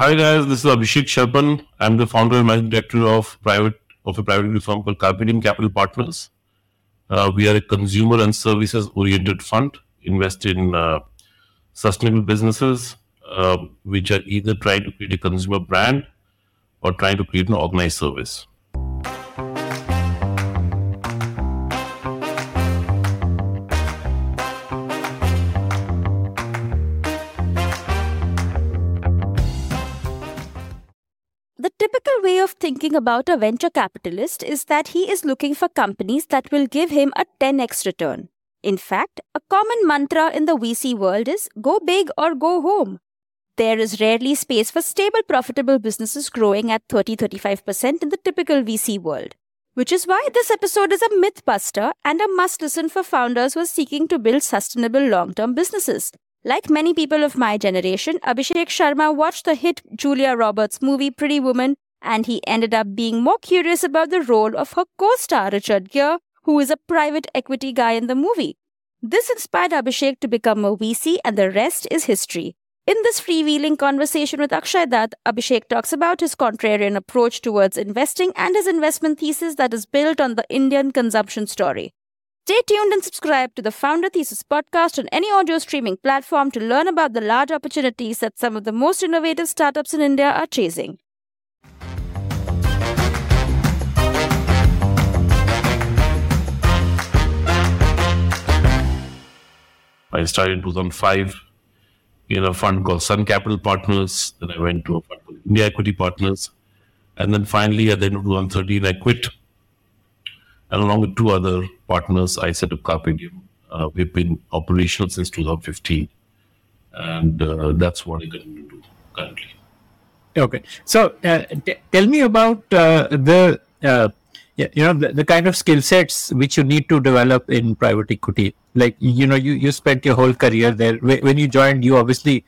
Hi guys, this is Abhishek Sharman. I'm the founder and managing director of private of a private equity firm called Carpe Capital Partners. Uh, we are a consumer and services oriented fund, invest in uh, sustainable businesses, uh, which are either trying to create a consumer brand or trying to create an organized service. Thinking about a venture capitalist is that he is looking for companies that will give him a 10x return. In fact, a common mantra in the VC world is go big or go home. There is rarely space for stable, profitable businesses growing at 30 35% in the typical VC world. Which is why this episode is a myth buster and a must listen for founders who are seeking to build sustainable long term businesses. Like many people of my generation, Abhishek Sharma watched the hit Julia Roberts movie Pretty Woman and he ended up being more curious about the role of her co star Richard Gere, who is a private equity guy in the movie. This inspired Abhishek to become a VC, and the rest is history. In this freewheeling conversation with Akshay Datt, Abhishek talks about his contrarian approach towards investing and his investment thesis that is built on the Indian consumption story. Stay tuned and subscribe to the Founder Thesis podcast on any audio streaming platform to learn about the large opportunities that some of the most innovative startups in India are chasing. I started in 2005 in a fund called Sun Capital Partners. Then I went to a fund called India Equity Partners. And then finally, at the end of 2013, I quit. And along with two other partners, I set up Carpe Diem. Uh, we've been operational since 2015. And uh, that's what I continue to do currently. Okay. So uh, t- tell me about uh, the uh, yeah, you know the, the kind of skill sets which you need to develop in private equity. Like you know you, you spent your whole career there. When you joined you obviously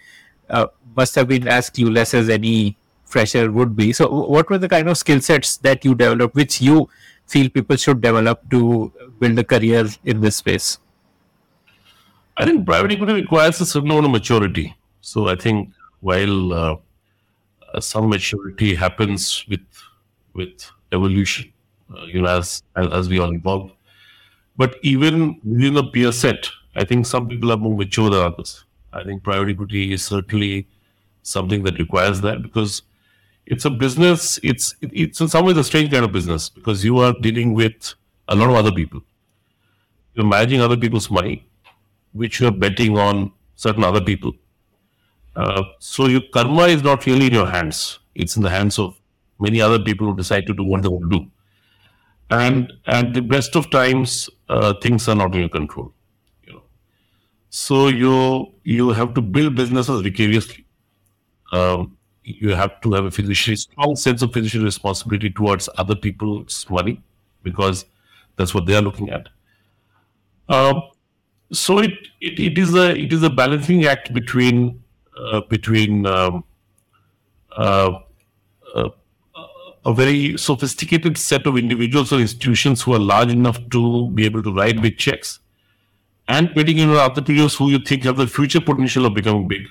uh, must have been as clueless as any fresher would be. So what were the kind of skill sets that you developed which you feel people should develop to build a career in this space? I think private equity requires a certain amount of maturity. So i think while uh, some maturity happens with with evolution uh, you know as, as as we all evolve but even within the peer set, I think some people are more mature than others. I think private equity is certainly something that requires that because it's a business. It's it's in some ways a strange kind of business because you are dealing with a lot of other people. You're managing other people's money, which you're betting on certain other people. Uh, so your karma is not really in your hands. It's in the hands of many other people who decide to do what they want to do and at the best of times uh, things are not in your control you know. So you you have to build businesses vicariously. Um, you have to have a fiduciary strong sense of fiduciary responsibility towards other people's money because that's what they are looking at. Um, so it, it, it is a it is a balancing act between uh, between um, uh, uh a very sophisticated set of individuals or institutions who are large enough to be able to write big checks and betting in people who you think have the future potential of becoming big.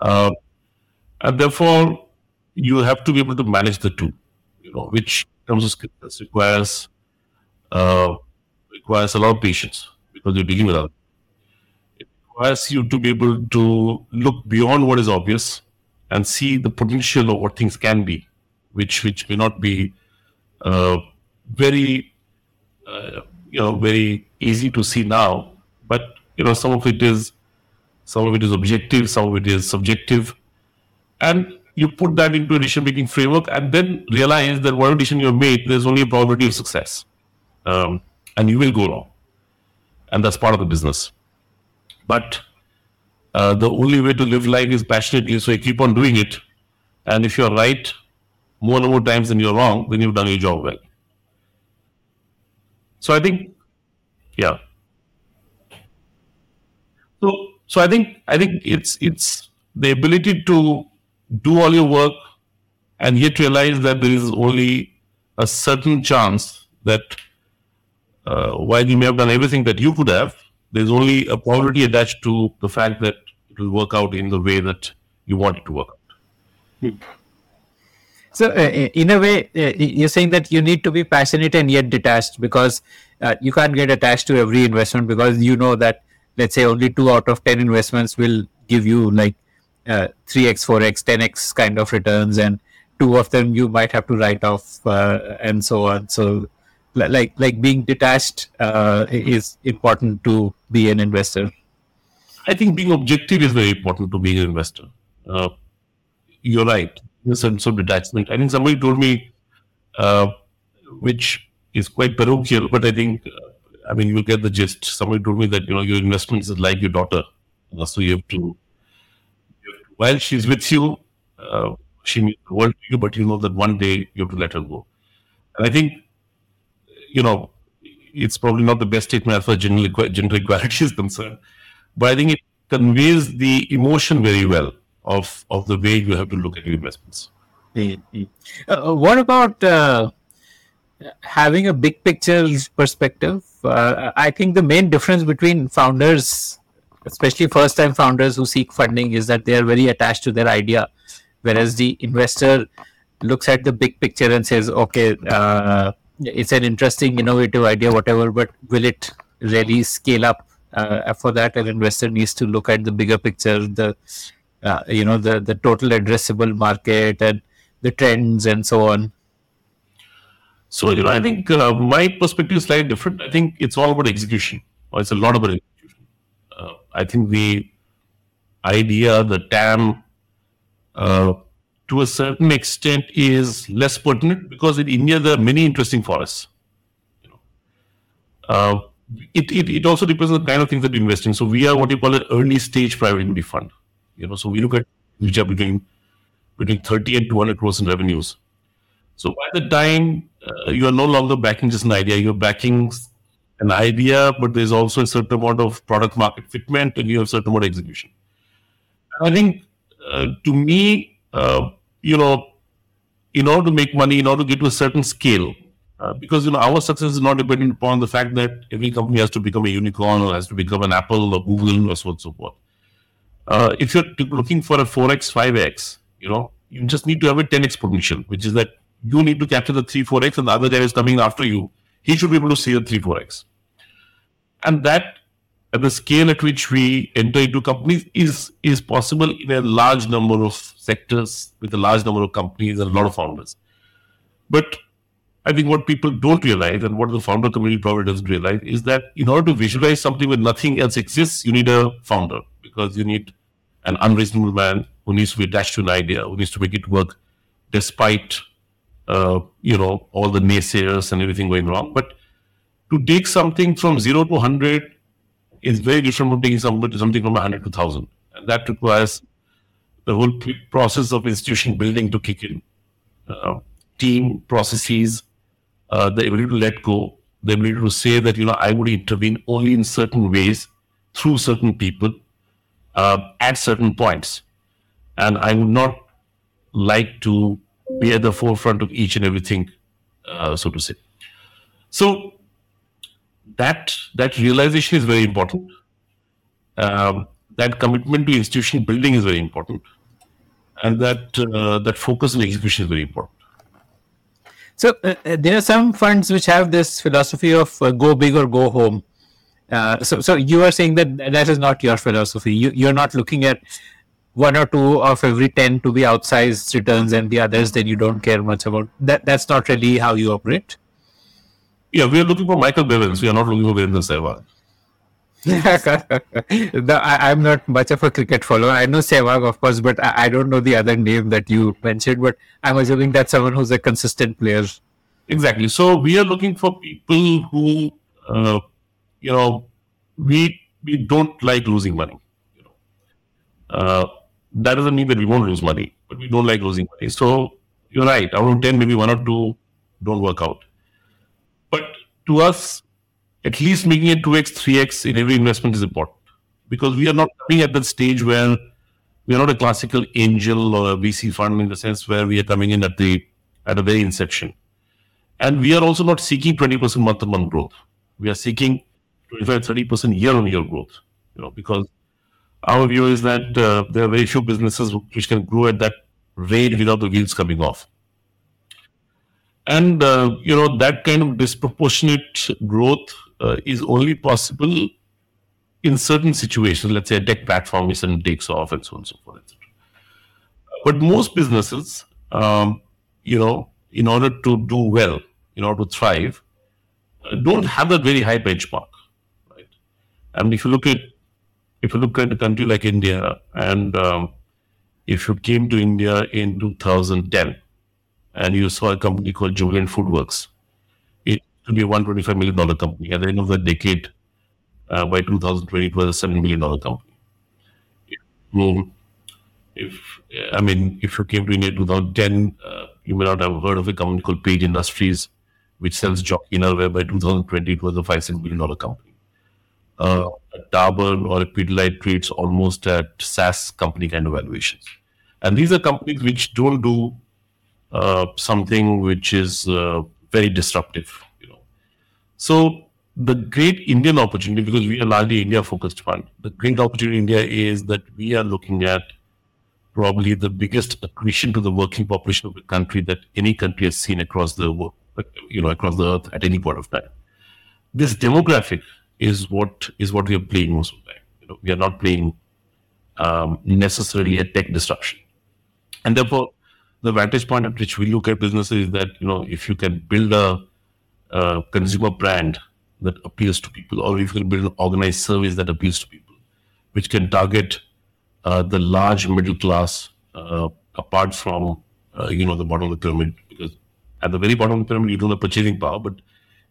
Uh, and therefore, you have to be able to manage the two, you know, which in terms of skills requires uh, requires a lot of patience because you're dealing with. It requires you to be able to look beyond what is obvious and see the potential of what things can be which which may not be uh, very uh, you know very easy to see now, but you know some of it is some of it is objective, some of it is subjective, and you put that into a decision making framework and then realize that whatever decision you made, there's only a probability of success, um, and you will go wrong, and that's part of the business. But uh, the only way to live life is passionately, so you keep on doing it, and if you're right, more and more times than you're wrong, then you've done your job well. So I think, yeah. So so I think I think it's it's the ability to do all your work and yet realize that there is only a certain chance that uh, while you may have done everything that you could have, there's only a probability attached to the fact that it will work out in the way that you want it to work out. So, uh, in a way, uh, you're saying that you need to be passionate and yet detached because uh, you can't get attached to every investment because you know that, let's say, only two out of 10 investments will give you like uh, 3x, 4x, 10x kind of returns, and two of them you might have to write off uh, and so on. So, like, like being detached uh, is important to be an investor. I think being objective is very important to being an investor. you're right a sense of detachment. I think somebody told me, uh, which is quite parochial, but I think, uh, I mean, you'll get the gist. Somebody told me that, you know, your investments is like your daughter. Uh, so you have, to, you have, to, while she's with you, uh, she means the world to you, but you know that one day you have to let her go. And I think, you know, it's probably not the best statement as far as gender, gender equality is concerned, but I think it conveys the emotion very well of of the way you have to look at your investments. Uh, uh, what about uh, having a big picture perspective? Uh, I think the main difference between founders, especially first time founders who seek funding, is that they are very attached to their idea, whereas the investor looks at the big picture and says, okay, uh, it's an interesting, innovative idea, whatever, but will it really scale up? Uh, for that, an investor needs to look at the bigger picture, the uh, you know the the total addressable market and the trends and so on. So you know i think uh, my perspective is slightly different. I think it's all about execution or it's a lot about execution. Uh, i think the idea the tam uh, to a certain extent is less pertinent because in india there are many interesting forests you know. Uh, it, it, it also depends on the kind of things that you're investing so we are what you call an early stage private equity fund you know, so we look at which are between between 30 and 200 crores in revenues. So by the time uh, you are no longer backing just an idea, you're backing an idea, but there's also a certain amount of product market fitment and you have a certain amount of execution. I think uh, to me, uh, you know, in order to make money, in order to get to a certain scale, uh, because you know our success is not dependent upon the fact that every company has to become a unicorn or has to become an Apple or Google or so on and so forth uh, if you're looking for a 4x, 5x, you know, you just need to have a 10x potential, which is that you need to capture the 3, 4x and the other guy is coming after you. He should be able to see the 3, 4x. And that at the scale at which we enter into companies is is possible in a large number of sectors with a large number of companies and a lot of founders. But I think what people don't realize and what the founder community probably doesn't realize is that in order to visualize something where nothing else exists, you need a founder because you need an unreasonable man who needs to be attached to an idea, who needs to make it work despite, uh, you know, all the naysayers and everything going wrong. But to take something from zero to 100 is very different from taking something from 100 to 1000. And that requires the whole process of institution building to kick in. Uh, team processes, uh, the ability to let go, the ability to say that, you know, I would intervene only in certain ways through certain people uh, at certain points. And I would not like to be at the forefront of each and everything, uh, so to say. So that that realization is very important. Um, that commitment to institution building is very important, and that uh, that focus on execution is very important. So uh, uh there are some funds which have this philosophy of uh, go big or go home. Uh, so, so you are saying that that is not your philosophy. You you're not looking at one or two of every ten to be outsized returns, and the others then you don't care much about. That that's not really how you operate. Yeah, we are looking for Michael Bevan. We are not looking for Virendra Sehwag. no, I, am not much of a cricket follower. I know Sehwag, of course, but I, I, don't know the other name that you mentioned. But I'm assuming that's someone who's a consistent player. Exactly. So we are looking for people who uh, you know, we we don't like losing money. You know, uh, that doesn't mean that we won't lose money, but we don't like losing money. So you're right. Out of ten, maybe one or two don't work out. But to us, at least making it two x, three x in every investment is important because we are not coming at that stage where we are not a classical angel or a VC fund in the sense where we are coming in at the at a very inception, and we are also not seeking twenty percent month on month growth. We are seeking 25, 30% year on year growth, you know, because our view is that uh, there are very few businesses which can grow at that rate without the wheels coming off. And, uh, you know, that kind of disproportionate growth uh, is only possible in certain situations. Let's say a tech platform suddenly takes off and so on and so forth. But most businesses, um, you know, in order to do well, in order to thrive, uh, don't have that very high benchmark? And if you look at if you look at a country like India, and um, if you came to India in 2010 and you saw a company called Jubilant FoodWorks, it could be a 125 million dollar company. At the end of the decade, uh, by 2020, it was a seven million dollar company. If I mean, if you came to India in 2010, uh, you may not have heard of a company called Page Industries, which sells jockey innerwear. By 2020, it was a five six billion dollar company. Uh, a Dabur or a Pidilite trades almost at SaaS company kind of valuations, and these are companies which don't do uh, something which is uh, very disruptive. You know, so the great Indian opportunity because we are largely India focused fund. The great opportunity in India is that we are looking at probably the biggest accretion to the working population of the country that any country has seen across the world, you know, across the earth at any point of time. This demographic is what is what we are playing most of the time. You know, we are not playing um, necessarily a tech disruption, and therefore the vantage point at which we look at businesses is that you know if you can build a, a consumer brand that appeals to people, or if you can build an organized service that appeals to people, which can target uh, the large middle class uh, apart from uh, you know the bottom of the pyramid because at the very bottom of the pyramid you don't have purchasing power but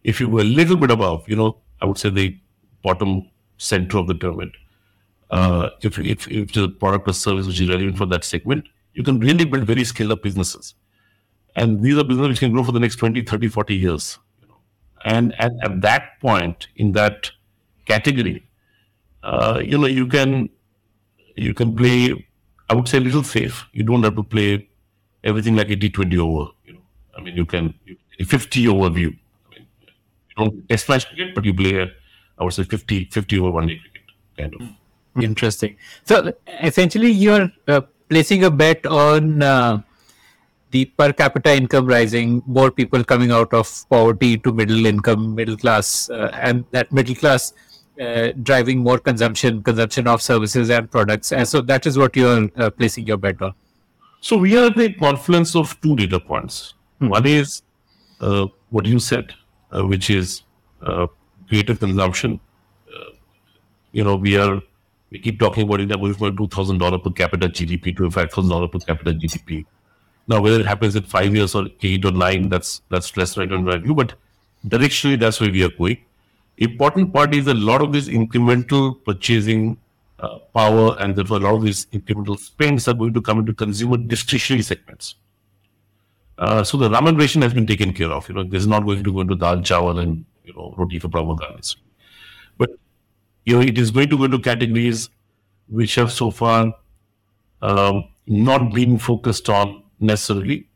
if you were a little bit above you know i would say the bottom center of the pyramid uh, if, if, if a product or service which is relevant for that segment you can really build very scaled up businesses and these are businesses which can grow for the next 20 30 40 years know? and at, at that point in that category uh, you know you can you can play, I would say, a little safe. You don't have to play everything like a T20 over. You know, I mean, you can 50 over view. You don't test match cricket, but you play, a, I would say, 50, 50 over one day cricket, kind of. Interesting. So essentially, you're uh, placing a bet on uh, the per capita income rising, more people coming out of poverty to middle income, middle class, uh, and that middle class uh, driving more consumption, consumption of services and products. And so that is what you're uh, placing your bet on. So we are at the confluence of two data points. Hmm. One is uh, what you said, uh, which is uh, greater consumption. you know, we are we keep talking about India moving from two thousand dollar per capita GDP to five thousand dollar per capita GDP. Now, whether it happens in five years or eight or nine, that's that's less right on my view. But directionally, that's where we are going important part is a lot of this incremental purchasing uh, power and therefore a lot of these incremental spends are going to come into consumer discretionary segments. Uh, so the ramen ration has been taken care of. You know, this is not going to go into dal chawal and you know roti for brahmanas. But you know, it is going to go into categories which have so far um, not been focused on necessarily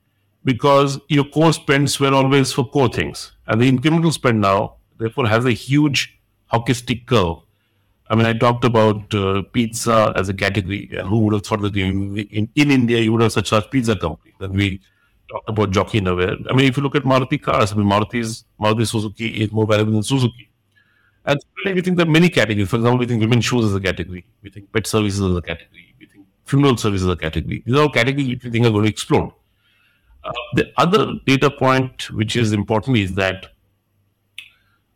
because your core spends were always for core things, and the incremental spend now therefore has a huge hockey stick curve. I mean, I talked about uh, pizza as a category, who would have thought that in, in, in India you would have such a pizza company? Then we talked about jockey innerwear. I mean, if you look at Maruti cars, I mean, Maruti's, Maruti Suzuki is more valuable than Suzuki. And we think there are many categories. For example, we think women's shoes is a category. We think pet services is a category. We think funeral services as a category. These are all categories which we think are going to explode. Uh, the other data point which is important is that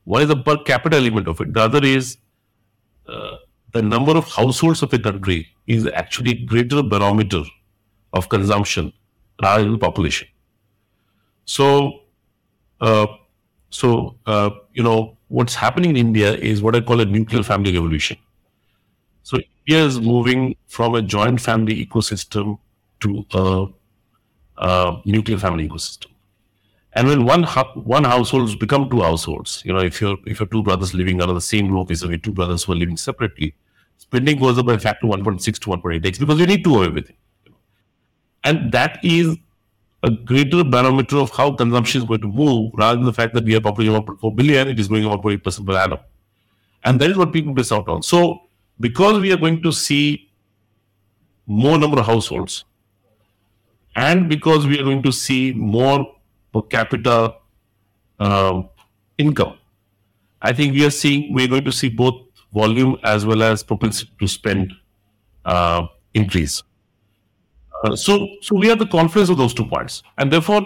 one is the per capita element of it. The other is uh, the number of households of a country is actually greater barometer of consumption the population. So, uh, so uh, you know what's happening in India is what I call a nuclear family revolution. So India is moving from a joint family ecosystem to a, a nuclear family ecosystem. And when one one households become two households, you know, if you're if you're two brothers living under the same roof, is way two brothers who are living separately, spending goes up by a factor 1.6 to 1.8x because you need two of everything. And that is a greater barometer of how consumption is going to move rather than the fact that we are population of 1.4 billion, it is going up 1.8% per annum. And that is what people miss out on. So because we are going to see more number of households, and because we are going to see more per capita um, income. I think we are seeing we're going to see both volume as well as propensity to spend uh, increase. Uh, so, so we have the confluence of those two points, and therefore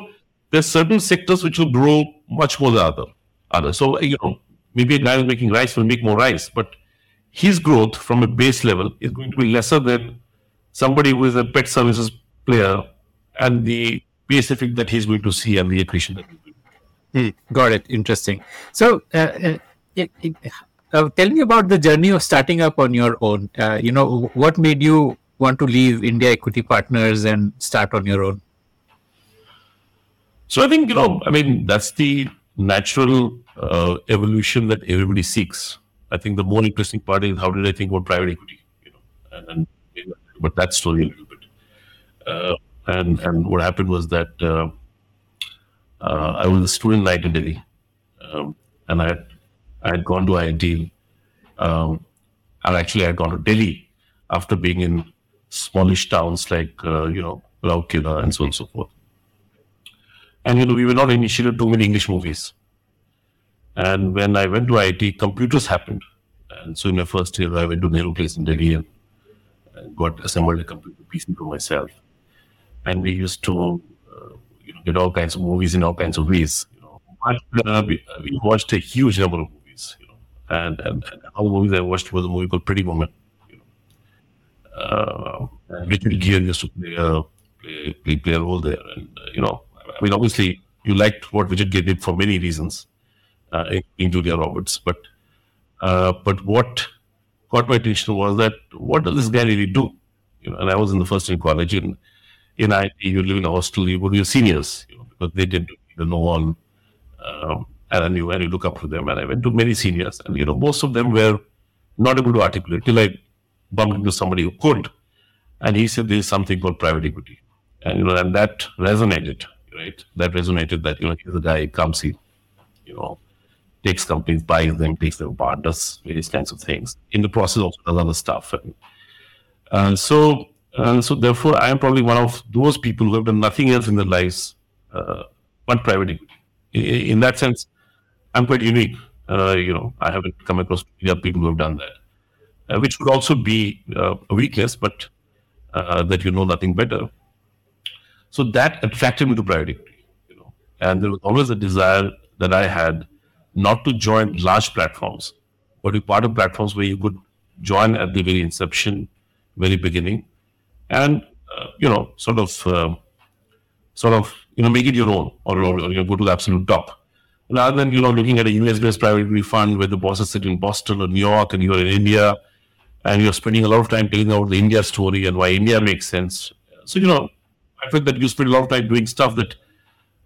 there's certain sectors which will grow much more than other. Other. So you know, maybe a guy who's making rice will make more rice, but his growth from a base level is going to be lesser than somebody who is a pet services player and the base effect that he's going to see and the accretion that Hmm, got it. Interesting. So, uh, uh, it, it, uh, tell me about the journey of starting up on your own. Uh, you know, what made you want to leave India Equity Partners and start on your own? So I think you know, I mean, that's the natural uh, evolution that everybody seeks. I think the more interesting part is how did I think about private equity, you know, and, and but that story a little bit. Uh, and and what happened was that uh, uh, I was a student night in Delhi, um, and I had, I had gone to IIT, um, and actually I had gone to Delhi after being in smallish towns like uh, you know Rourkela and so on and so forth. And you know we were not initiated too many English movies. And when I went to IIT, computers happened. And so in my first year, I went to Nehru Place in Delhi and, got assembled a computer PC for myself. And we used to uh, you know, get all kinds of movies in all kinds of ways. You know. But, uh, we, uh, watched a huge number of movies. You know. And, and, and the movies I watched was a movie called Pretty Woman. Uh, and Richard Gere used to play a, play, play, a role there. And, uh, you know, I mean, obviously, you liked what Richard Gere did for many reasons uh, including Julia Roberts. But uh, but what caught my attention was that what does this guy really do? You know, and I was in the first year college in in IIT. You live in a hostel. You go to your seniors, you know, because they didn't know all. And knew and you look up to them. And I went to many seniors, and you know, most of them were not able to articulate till I bumped into somebody who could, and he said there is something called private equity, and you know, and that resonated, right? That resonated. That you know, here's a guy comes, he, you know, takes companies, buys them, takes them apart, does various kinds of things. In the process, also does other stuff. And, uh, so, uh, so therefore, I am probably one of those people who have done nothing else in their lives uh, but private equity. In, in, that sense, I'm quite unique. Uh, you know, I haven't come across other people who have done that, uh, which could also be uh, a weakness, but that you know nothing better. So that attracted me to private equity. You know, and there was always a desire that I had not to join large platforms, but be part of platforms where you could join at the very inception, very beginning, and uh, you know, sort of, uh, sort of, you know, make it your own, or, or, or you know, go to the absolute top, rather than you know looking at a US-based private equity fund where the bosses sit in Boston or New York, and you're in India, and you're spending a lot of time telling about the India story and why India makes sense. So you know, I feel that you spend a lot of time doing stuff that,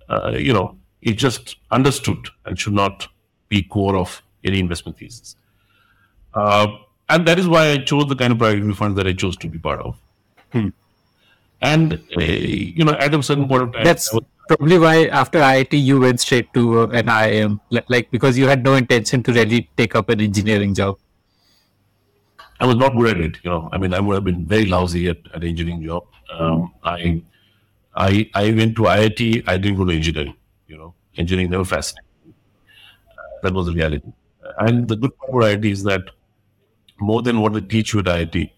uh, you know, is just understood and should not be core of any investment thesis. Uh, and that is why I chose the kind of private equity funds that I chose to be part of. Hmm. And, uh, you know, at a certain point of time, that's was, probably why after IIT you went straight to uh, an IIM, like because you had no intention to really take up an engineering job. I was not good at it, you know. I mean, I would have been very lousy at an engineering job. Um, I, I, I went to IIT. I didn't go to engineering. You know, engineering never fascinated me. that was the reality. And the good part about IIT is that more than what they teach you at IIT,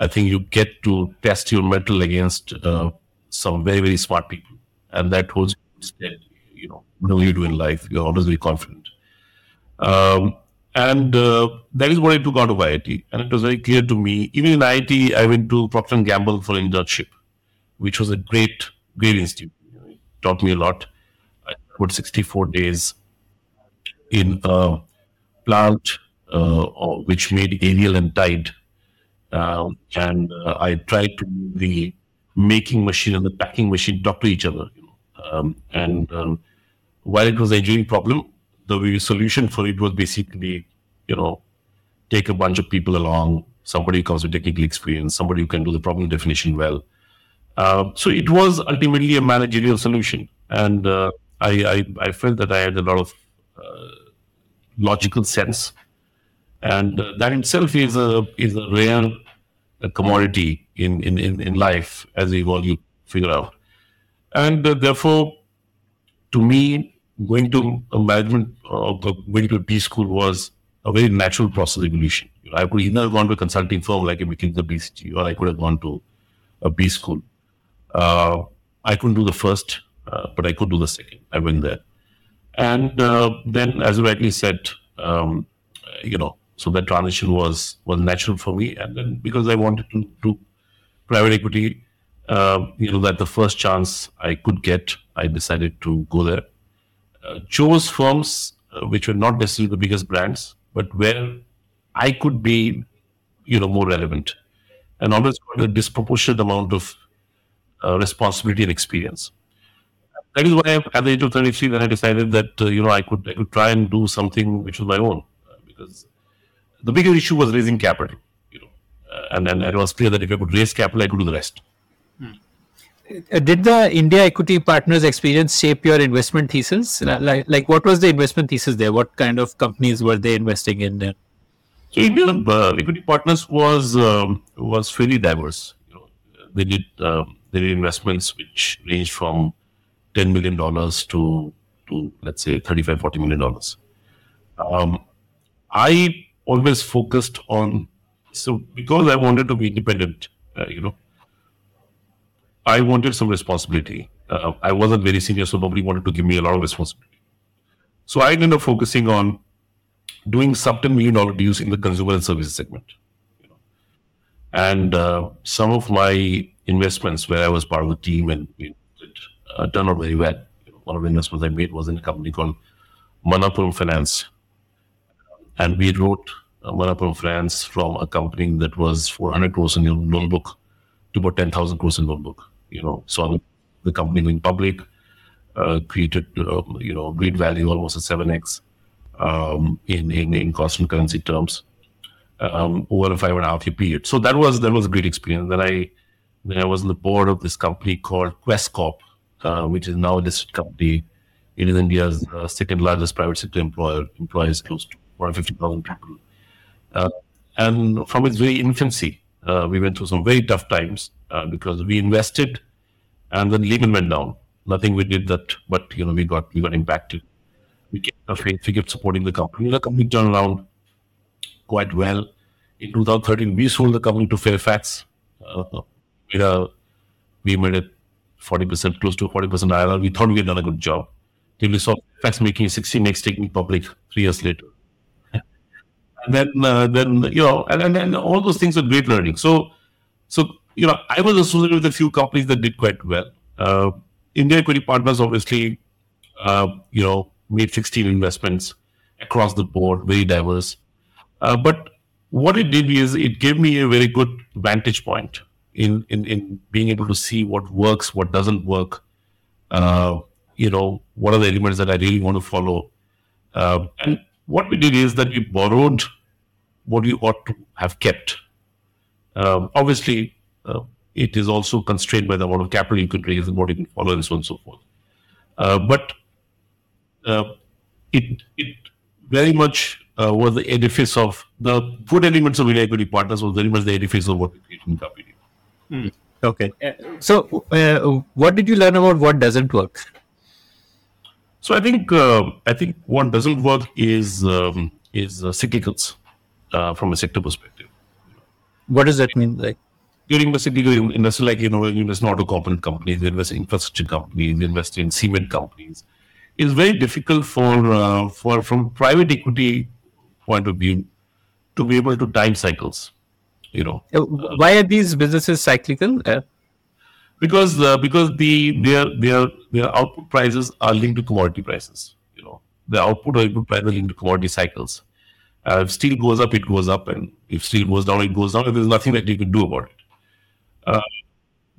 I think you get to test your mettle against uh, some very, very smart people. And that holds steady, you know, whatever you do in life, you're always very confident. Um, and uh, that is what I took out of IIT. And it was very clear to me, even in IIT, I went to Procter & Gamble for internship, which was a great, great institute. It taught me a lot. I put 64 days in a plant uh, which made Ariel and Tide. Uh, and uh, I tried to the making machine and the packing machine talk to each other. Um, and um, while it was an engineering problem, the solution for it was basically, you know, take a bunch of people along, somebody who comes with technical experience, somebody who can do the problem definition well. Uh, so it was ultimately a managerial solution, and uh, I, I, I felt that I had a lot of uh, logical sense, and uh, that itself is a is a rare commodity in, in, in, in life as we all figure out. And uh, therefore, to me, going to a management or uh, going to a B school was a very natural process evolution. I could either have gone to a consulting firm like a McKinsey BCG, or I could have gone to a B school. Uh, I couldn't do the first, uh, but I could do the second. I went there. And uh, then, as you rightly said, um, you know, so that transition was was natural for me. And then because I wanted to do private equity, uh, you know, that the first chance I could get, I decided to go there. Uh, chose firms uh, which were not necessarily the biggest brands, but where I could be, you know, more relevant, and always got a disproportionate amount of uh, responsibility and experience. That is why, at the age of 33, then I decided that uh, you know I could I could try and do something which was my own, uh, because the bigger issue was raising capital, you know, uh, and and it was clear that if I could raise capital, I could do the rest. Uh, did the India Equity Partners experience shape your investment thesis? Like, like what was the investment thesis there? What kind of companies were they investing in there? So India uh, Equity Partners was um, was fairly diverse. You know, they did um, they did investments which ranged from ten million dollars to to let's say 35 40 million dollars. Um, I always focused on so because I wanted to be independent, uh, you know, I wanted some responsibility. Uh, I wasn't very senior, so nobody wanted to give me a lot of responsibility. So I ended up focusing on doing sub $10 million deals in the consumer and services segment. And uh, some of my investments where I was part of the team and it uh, turned out very well. You know, one of the investments I made was in a company called Manappuram Finance. And we wrote uh, Manappuram Finance from a company that was 400 crores in loan book to about 10,000 crores in loan book you know, saw the company going public, uh, created, uh, you know, great value, almost a 7x um, in, in, in constant currency terms um, over a five and a half year period. So that was, that was a great experience. Then I, then I was on the board of this company called Quess Corp, uh, which is now a listed company. It is India's uh, second largest private sector employer, employs close to 150,000 people. Uh, and from its very infancy, uh, we went through some very tough times uh, because we invested and then Lehman went down. Nothing we did that, but you know we got we got impacted. We kept our faith. We kept supporting the company. The company turned around quite well. In 2013, we sold the company to Fairfax. Uh, we, uh, we made it 40%, close to 40% IRR. We thought we had done a good job. Till we saw Fairfax making 16x taking public three years later. Then, uh, then you know, and, and, and all those things are great learning. So, so you know, I was associated with a few companies that did quite well. Uh, India Equity Partners obviously, uh, you know, made 16 investments across the board, very diverse. Uh, but what it did is it gave me a very good vantage point in, in, in being able to see what works, what doesn't work. Uh, you know, what are the elements that I really want to follow. Uh, and what we did is that we borrowed what we ought to have kept. Um, obviously, uh, it is also constrained by the amount of capital you could raise and what you can follow and so on and so forth. Uh, but uh, it it very much uh, was the edifice of the good elements of Equity Partners was very much the edifice of what we created in company. Hmm. Okay. Uh, so, uh, what did you learn about what doesn't work? So, I think I think what doesn't work is um, is cyclicals from a sector perspective. What does that mean? Like during the city, you invest like, you know, you invest in auto component companies, you invest in infrastructure companies, you invest in cement companies. It's very difficult for, uh, for from private equity point of view to be able to time cycles, you know. Uh, why are these businesses cyclical? Uh, because uh, because the their their their output prices are linked to commodity prices. You know, the output or input price are linked to commodity cycles. Uh, if steel goes up, it goes up, and if steel goes down, it goes down. There's nothing that you can do about it. Uh,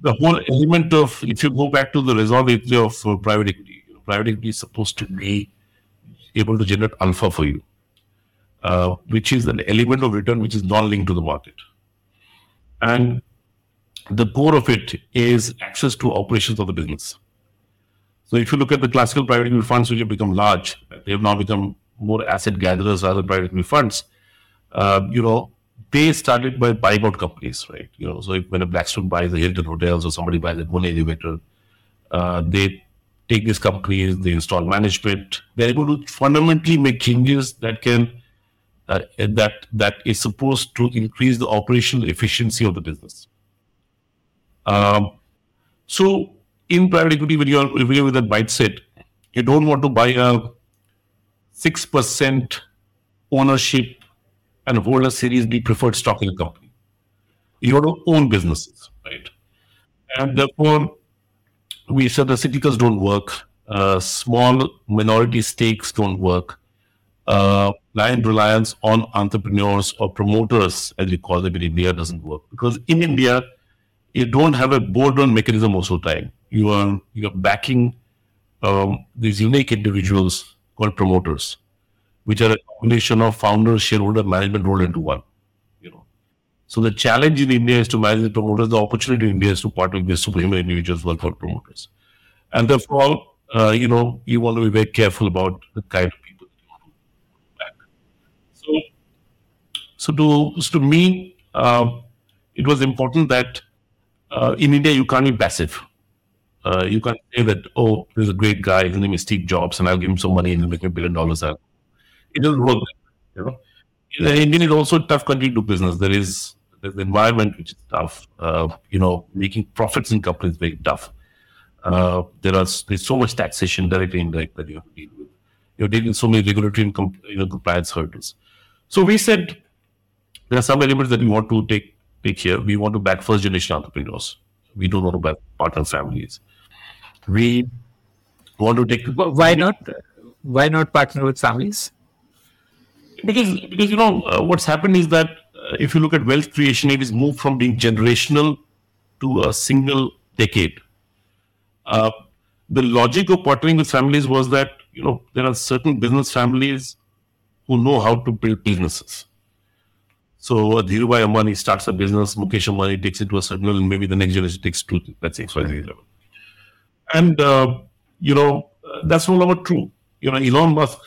the whole element of, if you go back to the resolvability of uh, private equity, you know, private equity is supposed to be able to generate alpha for you, uh, which is an element of return which is non-linked to the market. And the core of it is access to operations of the business. So if you look at the classical private equity funds which have become large, they have now become more asset gatherers rather than private equity funds. Uh, you know, they started by buying out companies, right? You know, so if, when a Blackstone buys the Hilton hotels or somebody buys a one elevator, Uh, they take these companies, they install management. They're able to fundamentally make changes that can uh, that that is supposed to increase the operational efficiency of the business. Um, so in private equity, when you're when you're with that mindset, you don't want to buy a six percent ownership and hold a Series B preferred stock in a company. You want to own businesses, right? And therefore, we said the cyclicals don't work. Uh, small minority stakes don't work. Uh, blind reliance on entrepreneurs or promoters, as we call them in India, doesn't work because in India, you don't have a board-run mechanism most of the time. You are you are backing um, these unique individuals called promoters, which are a combination of founder, shareholder, management rolled into one. You know, so the challenge in India is to manage the promoters. The opportunity in India is to partner with these superhuman individuals who are called promoters, and therefore, uh, you know, you want to be very careful about the kind of people that you want to back. So, so to so to me, uh, it was important that uh, in India you can't be passive. Uh, you can't say that, oh, there's a great guy, his name is Steve Jobs, and I'll give him some money and he'll make me a billion dollars out. It doesn't work, you know. India is also a tough country to do business. There is there's the environment which is tough. Uh, you know, making profits in companies is very tough. Uh, there are there's so much taxation, direct and indirect, that you have to deal with. You're dealing with so many regulatory and com- you know, compliance hurdles. So we said there are some elements that we want to take take here. We want to back first generation entrepreneurs. We don't want to back partner families. We want to take Why not? Why not partner with families? because because you know uh, what's happened is that uh, if you look at wealth creation, it is moved from being generational to a single decade. Uh, the logic of partnering with families was that you know there are certain business families who know how to build businesses. So uh, Dhirubhai Ambani starts a business, Mukesh Ambani takes it to a certain level, and maybe the next generation takes to let's say XYZ level. And uh, you know that's no longer true. You know Elon Musk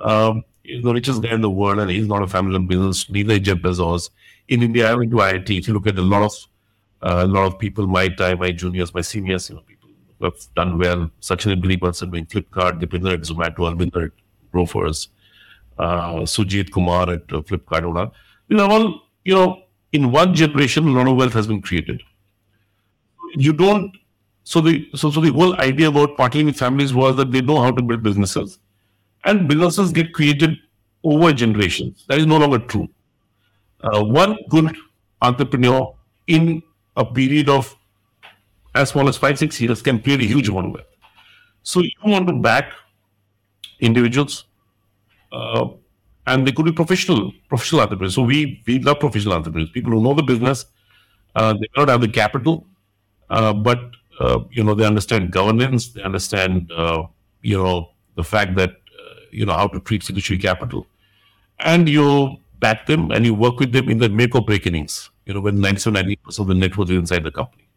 um, is the richest guy in the world, and he's not a family-run business. Neither is Jeff Bezos. In India, I went to IIT. If you look at a lot of uh, a lot of people, my time, my juniors, my seniors, you know, people who have done well. Sachin Abduli doing Flipkart, Deepinder at Zomato, Albinder at Grofers, uh, Sujit Kumar at uh, Flipkart. All you know, in one generation, a lot of wealth has been created. You don't. So the so so the whole idea about partnering with families was that they know how to build businesses and businesses get created over generations. That is no longer true. Uh, one good entrepreneur in a period of as small as five, six years can create a huge amount of. So you want to back individuals, uh, and they could be professional, professional entrepreneurs. So we we love professional entrepreneurs, people who know the business. Uh, they may not have the capital, uh, but you know they understand governance. They understand uh, you know the fact that you know how to treat fiduciary capital, and you back them and you work with them in the make or break innings. You know when 97, 98 percent of the net worth is inside the company,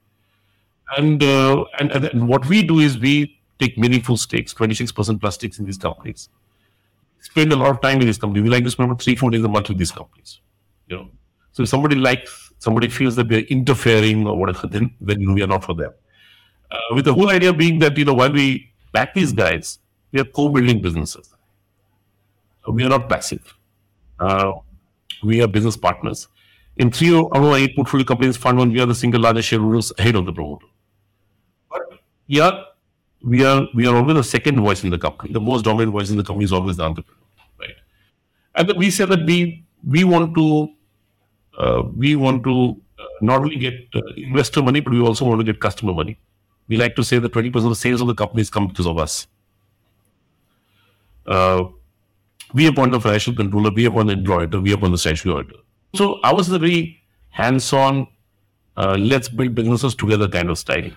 and, uh, and and what we do is we take meaningful stakes, 26 percent plus stakes in these companies. Spend a lot of time in these companies. We like to spend three, four days a month with these companies. You know, so if somebody likes, somebody feels that we are interfering or whatever, then then we are not for them. Uh, with the whole idea being that you know while we back these guys, we are co-building businesses. We are not passive. Uh, we are business partners. In three of our eight portfolio companies, fund one, we are the single largest shareholders ahead of the promoter. But yeah, we are we are always the second voice in the company. The most dominant voice in the company is always the entrepreneur, right? And we said that we we want to uh, we want to uh, not only get uh, investor money, but we also want to get customer money. We like to say that twenty percent of the sales of the companies come because of us. Uh, we appoint the financial controller, we appoint the auditor, we appoint the statutory auditor. So ours is a very hands-on, uh, let's build businesses together kind of style.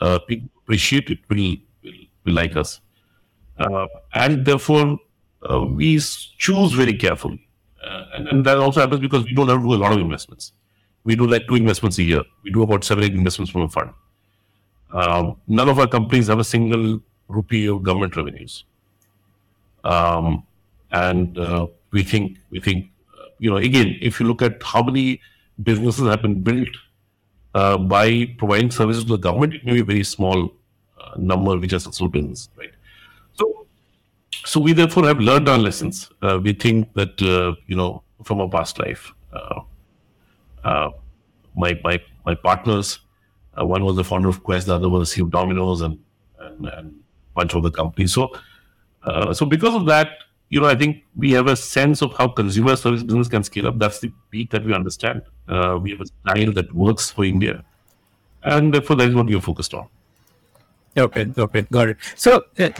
Uh, people appreciate it, will, will, will like us. Uh, and therefore, uh, we choose very carefully. Uh, and, and that also happens because we don't have to do a lot of investments. We do like two investments a year. We do about seven, eight investments from a fund. Um, none of our companies have a single rupee of government revenues. Um, and uh, we think we think uh, you know again if you look at how many businesses have been built uh, by providing services to the government it may be a very small uh, number which are successful business, right? So, so we therefore have learned our lessons. Uh, we think that uh, you know from our past life. My my my partners, uh, one was the founder of Quest, the other was CEO of Domino's, and and, and a bunch of the companies. So, uh, so because of that, you know, I think we have a sense of how consumer service business can scale up. That's the peak that we understand. Uh, we have a style that works for India, and therefore that is what we are focused on. Okay, okay, got it. So, uh,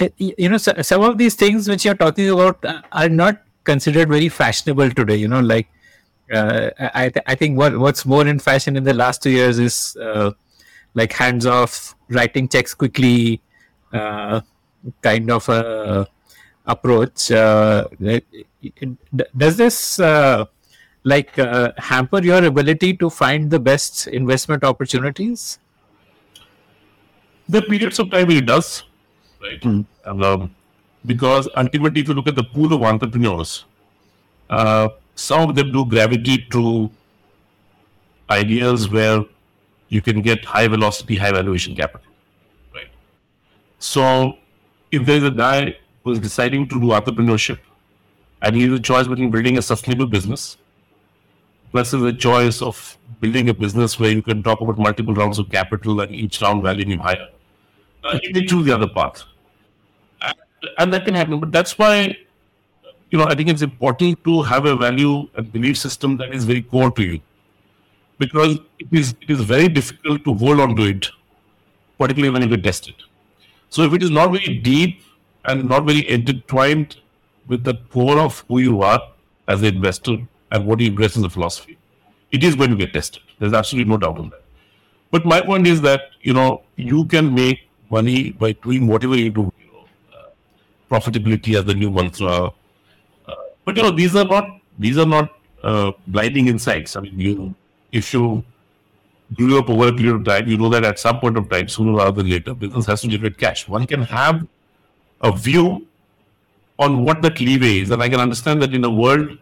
uh, you know, so, some of these things which you're talking about uh, are not considered very fashionable today. You know, like uh, I, th- I think what what's more in fashion in the last two years is uh, like hands off, writing checks quickly, uh, kind of a approach. Uh, it- it- does this uh, like uh, hamper your ability to find the best investment opportunities? The periods of time it does, right? And, um, because ultimately, if you look at the pool of entrepreneurs, uh, some of them do gravitate to ideas where you can get high velocity, high valuation capital, right? So, if there is a guy who is deciding to do entrepreneurship and he has a choice between building a sustainable business versus a choice of building a business where you can talk about multiple rounds of capital and each round valuing him higher, uh, you may choose the other path. And, and that can happen. But that's why, you know, I think it's important to have a value and belief system that is very core to you. Because it is, it is very difficult to hold on to it, particularly when you get tested. So if it is not very deep and not very intertwined with the core of who you are as an investor and what you invest in the philosophy, it is going to get tested. There's absolutely no doubt on that. But my point is that you know you can make money by doing whatever you do. You know, uh, profitability as the new mantra. Uh, but you know these are not these are not uh, blinding insights. I mean, you if you grew up over a period of time, you know that at some point of time, sooner rather than later, business has to generate cash. One can have a view on what that leeway is, and I can understand that in a world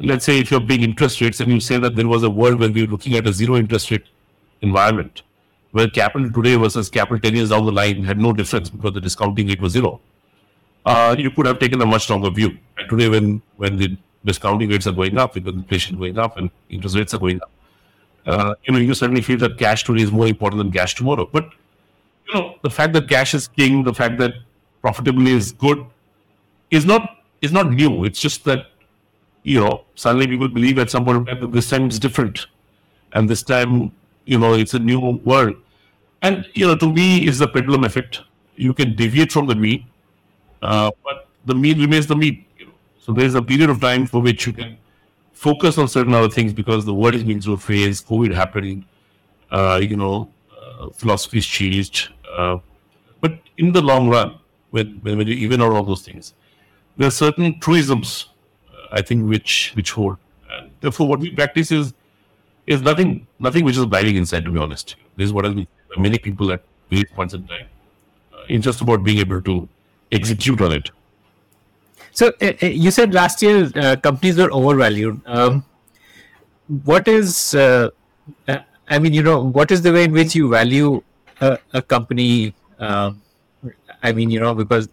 let's say if you're being interest rates and you say that there was a world where we were looking at a zero interest rate environment where capital today versus capital 10 years down the line had no difference because the discounting rate was zero uh, you could have taken a much stronger view and today when when the discounting rates are going up because inflation is going up and interest rates are going up uh, you know you certainly feel that cash today is more important than cash tomorrow but you know the fact that cash is king the fact that profitability is good is not is not new it's just that you know, suddenly people believe at some point that this time is different. And this time, you know, it's a new world. And, you know, to me, is the pendulum effect. You can deviate from the mean, uh, but the mean remains the mean. You know? So there's a period of time for which you can focus on certain other things because the world is going through a phase, COVID happening, uh, you know, uh, philosophies changed. Uh, but in the long run, when, when, when you even out all those things, there are certain truisms I think which which hold. And therefore, what we practice is is nothing nothing which is blinding inside. To be honest, this is what has been many people at various points in time. Uh, it's just about being able to execute on it. So uh, uh, you said last year uh, companies were overvalued. Um, what is, uh, uh, I mean, you know, what is the way in which you value a, a company? Um I mean, you know, because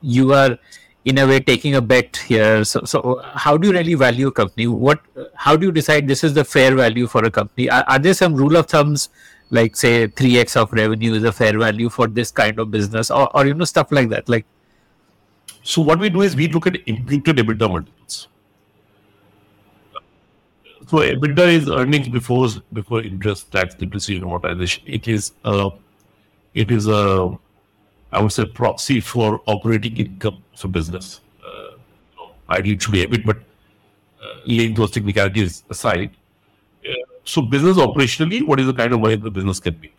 you are in a way taking a bet here. So, so how do you really value a company? What, how do you decide this is the fair value for a company? Are, are there some rule of thumbs, like say three x of revenue is a fair value for this kind of business, or, or you know stuff like that? Like, So what we do is we look at imputed EBITDA multiples. So EBITDA is earnings before before interest, tax, depreciation, amortization. It is a it is a I would say proxy for operating income a business. Uh, ideally, it should be EBIT, but uh, leaving those technicalities aside, so business operationally, what is the kind of money the business can make?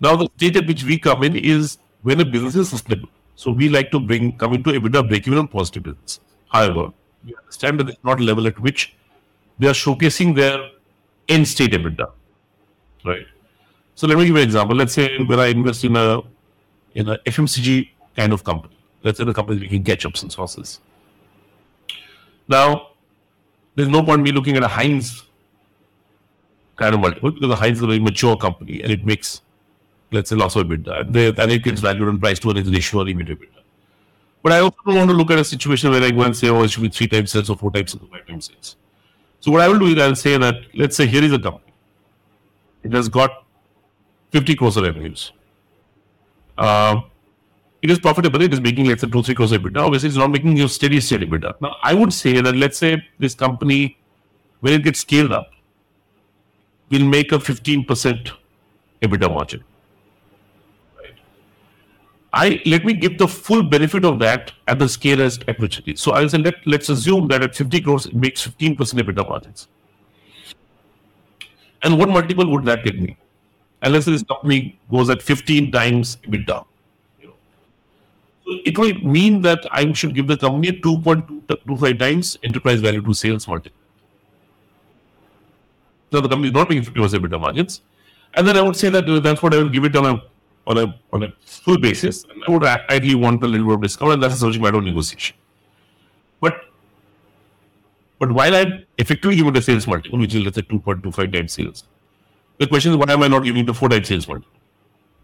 Now, the stage at which we come in is when a business is sustainable. So we like to bring come into EBITDA break-even on positive business. However, we understand that it's not a level at which they are showcasing their end state EBITDA. Right. So let me give you an example. Let's say when I invest in a in a FMCG kind of company. Let's say the company is making ketchups and sauces. Now, there's no point me looking at a Heinz kind of multiple because the Heinz is a very mature company and it makes let's say loss of EBITDA. And, they, and it gets valued on price to earnings ratio or EBITDA. But I also don't want to look at a situation where I go and say, oh, it should be three times sales or four times sales or five times sales. So what I will do is I'll say that, let's say here is a company. It has got 50 crores of revenues. Uh, it is profitable. It is making, let's say, 2 3 crores EBITDA. Obviously, it's not making you steady state EBITDA. Now, I would say that, let's say, this company, when it gets scaled up, will make a 15% EBITDA margin. Right. I let me give the full benefit of that at the scale as at which it is. So I'll say let let's assume that at 50 crores it makes 15% EBITDA margins. And what multiple would that get me? Unless this company goes at 15 times EBITDA. You know. So it will mean that I should give the company a 2.25 times enterprise value to sales multiple. The company is not making 50% EBITDA margins. And then I would say that uh, that's what I will give it on a on a on a full basis. And I would ideally want a little bit of discount, and that's a subject matter of negotiation. But but while I'm effectively giving the sales multiple, which is let's say 2.25 times sales, the question is why am I not giving the four times sales multiple?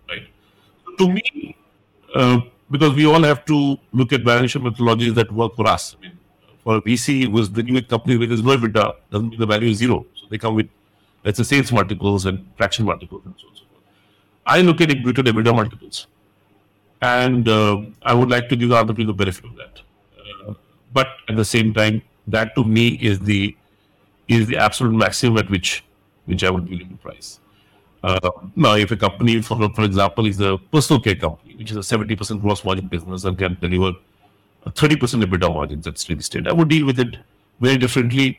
Right. To me, uh, because we all have to look at valuation methodologies that work for us. I mean, for a VC is dealing with company with no EBITDA, doesn't mean the value is zero. So they come with let's say sales multiples and fraction multiples and so on and so forth. I look at imputed EBITDA multiples. And uh, I would like to give the other people the benefit of that. Uh, but at the same time, that to me is the is the absolute maximum at which which I would be willing to price. Uh, now, if a company, for, for example, is a personal care company, which is a 70% gross margin business and can deliver a 30% EBITDA margins at steady state, I would deal with it very differently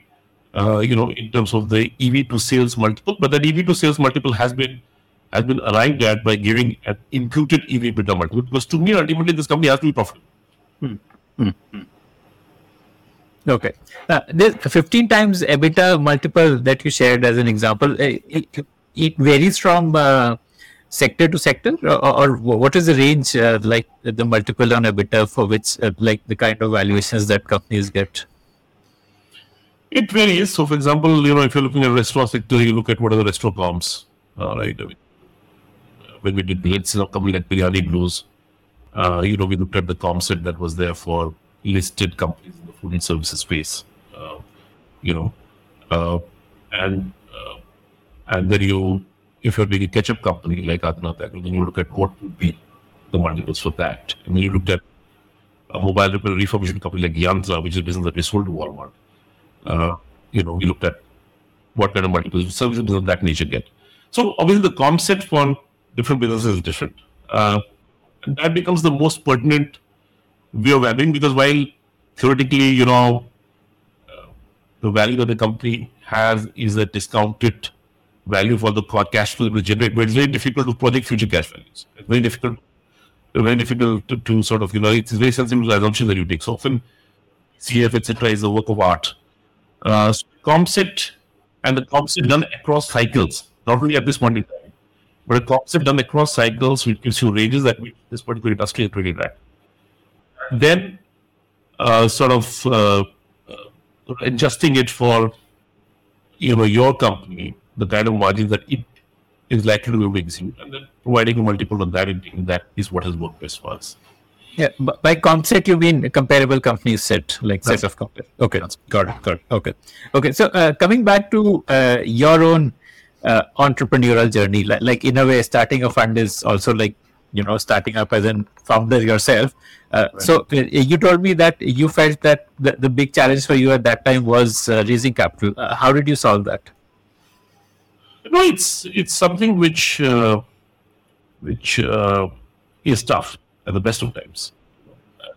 uh, you know, in terms of the EV to sales multiple. But that EV to sales multiple has been has been arrived at by giving an imputed EV EBITDA multiple. Because to me, ultimately, this company has to be profitable. Hmm. Hmm. hmm. Okay. Uh, this 15 times EBITDA multiple that you shared as an example, uh, it, it varies from uh, sector to sector, or, or, what is the range uh, like the multiple on EBITDA for which, uh, like the kind of valuations that companies get? It varies. So, for example, you know, if you're looking at restaurant sector, you look at what are the restaurant comps, uh, right? I mean, when we did let's say company like Biryani Blues, uh, you know, we looked at the comp set that was there for listed companies in the food and services space, uh, you know, uh, and uh, and then you, if you're doing a ketchup company like Adnan then you look at what would be the multiples for that. I mean, you looked at a mobile refurbishment company like Yaantra, which is a business that we sold to Walmart, uh, you know, we looked at what kind of multiple services of that nature get. So obviously the concept for different businesses is different. Uh, that becomes the most pertinent way of valuing because while theoretically, you know, the value that the company has is a discounted value for the cash flow it will generate, but it's very difficult to project future cash values. It's very difficult, very difficult to, to sort of, you know, it's very sensitive assumption that you take. So often, CF, etc., is a work of art uh, and the set done across cycles, not only at this point in time, but a set done across cycles which gives you ranges that this particular industry is really right. Then, uh, sort of uh, uh, adjusting it for you know your company, the kind of margins that it is likely to be to and then providing a multiple on that, and that is what has worked best for us. Yeah, by comp set you mean comparable companies set, like set of companies. Okay, got it, got it. Okay, okay. So uh, coming back to uh, your own uh, entrepreneurial journey, like, like, in a way, starting a fund is also like you know starting up as a founder yourself. Uh, right. So uh, you told me that you felt that the, the big challenge for you at that time was uh, raising capital. how did you solve that? No, it's it's something which which is tough at the best of times.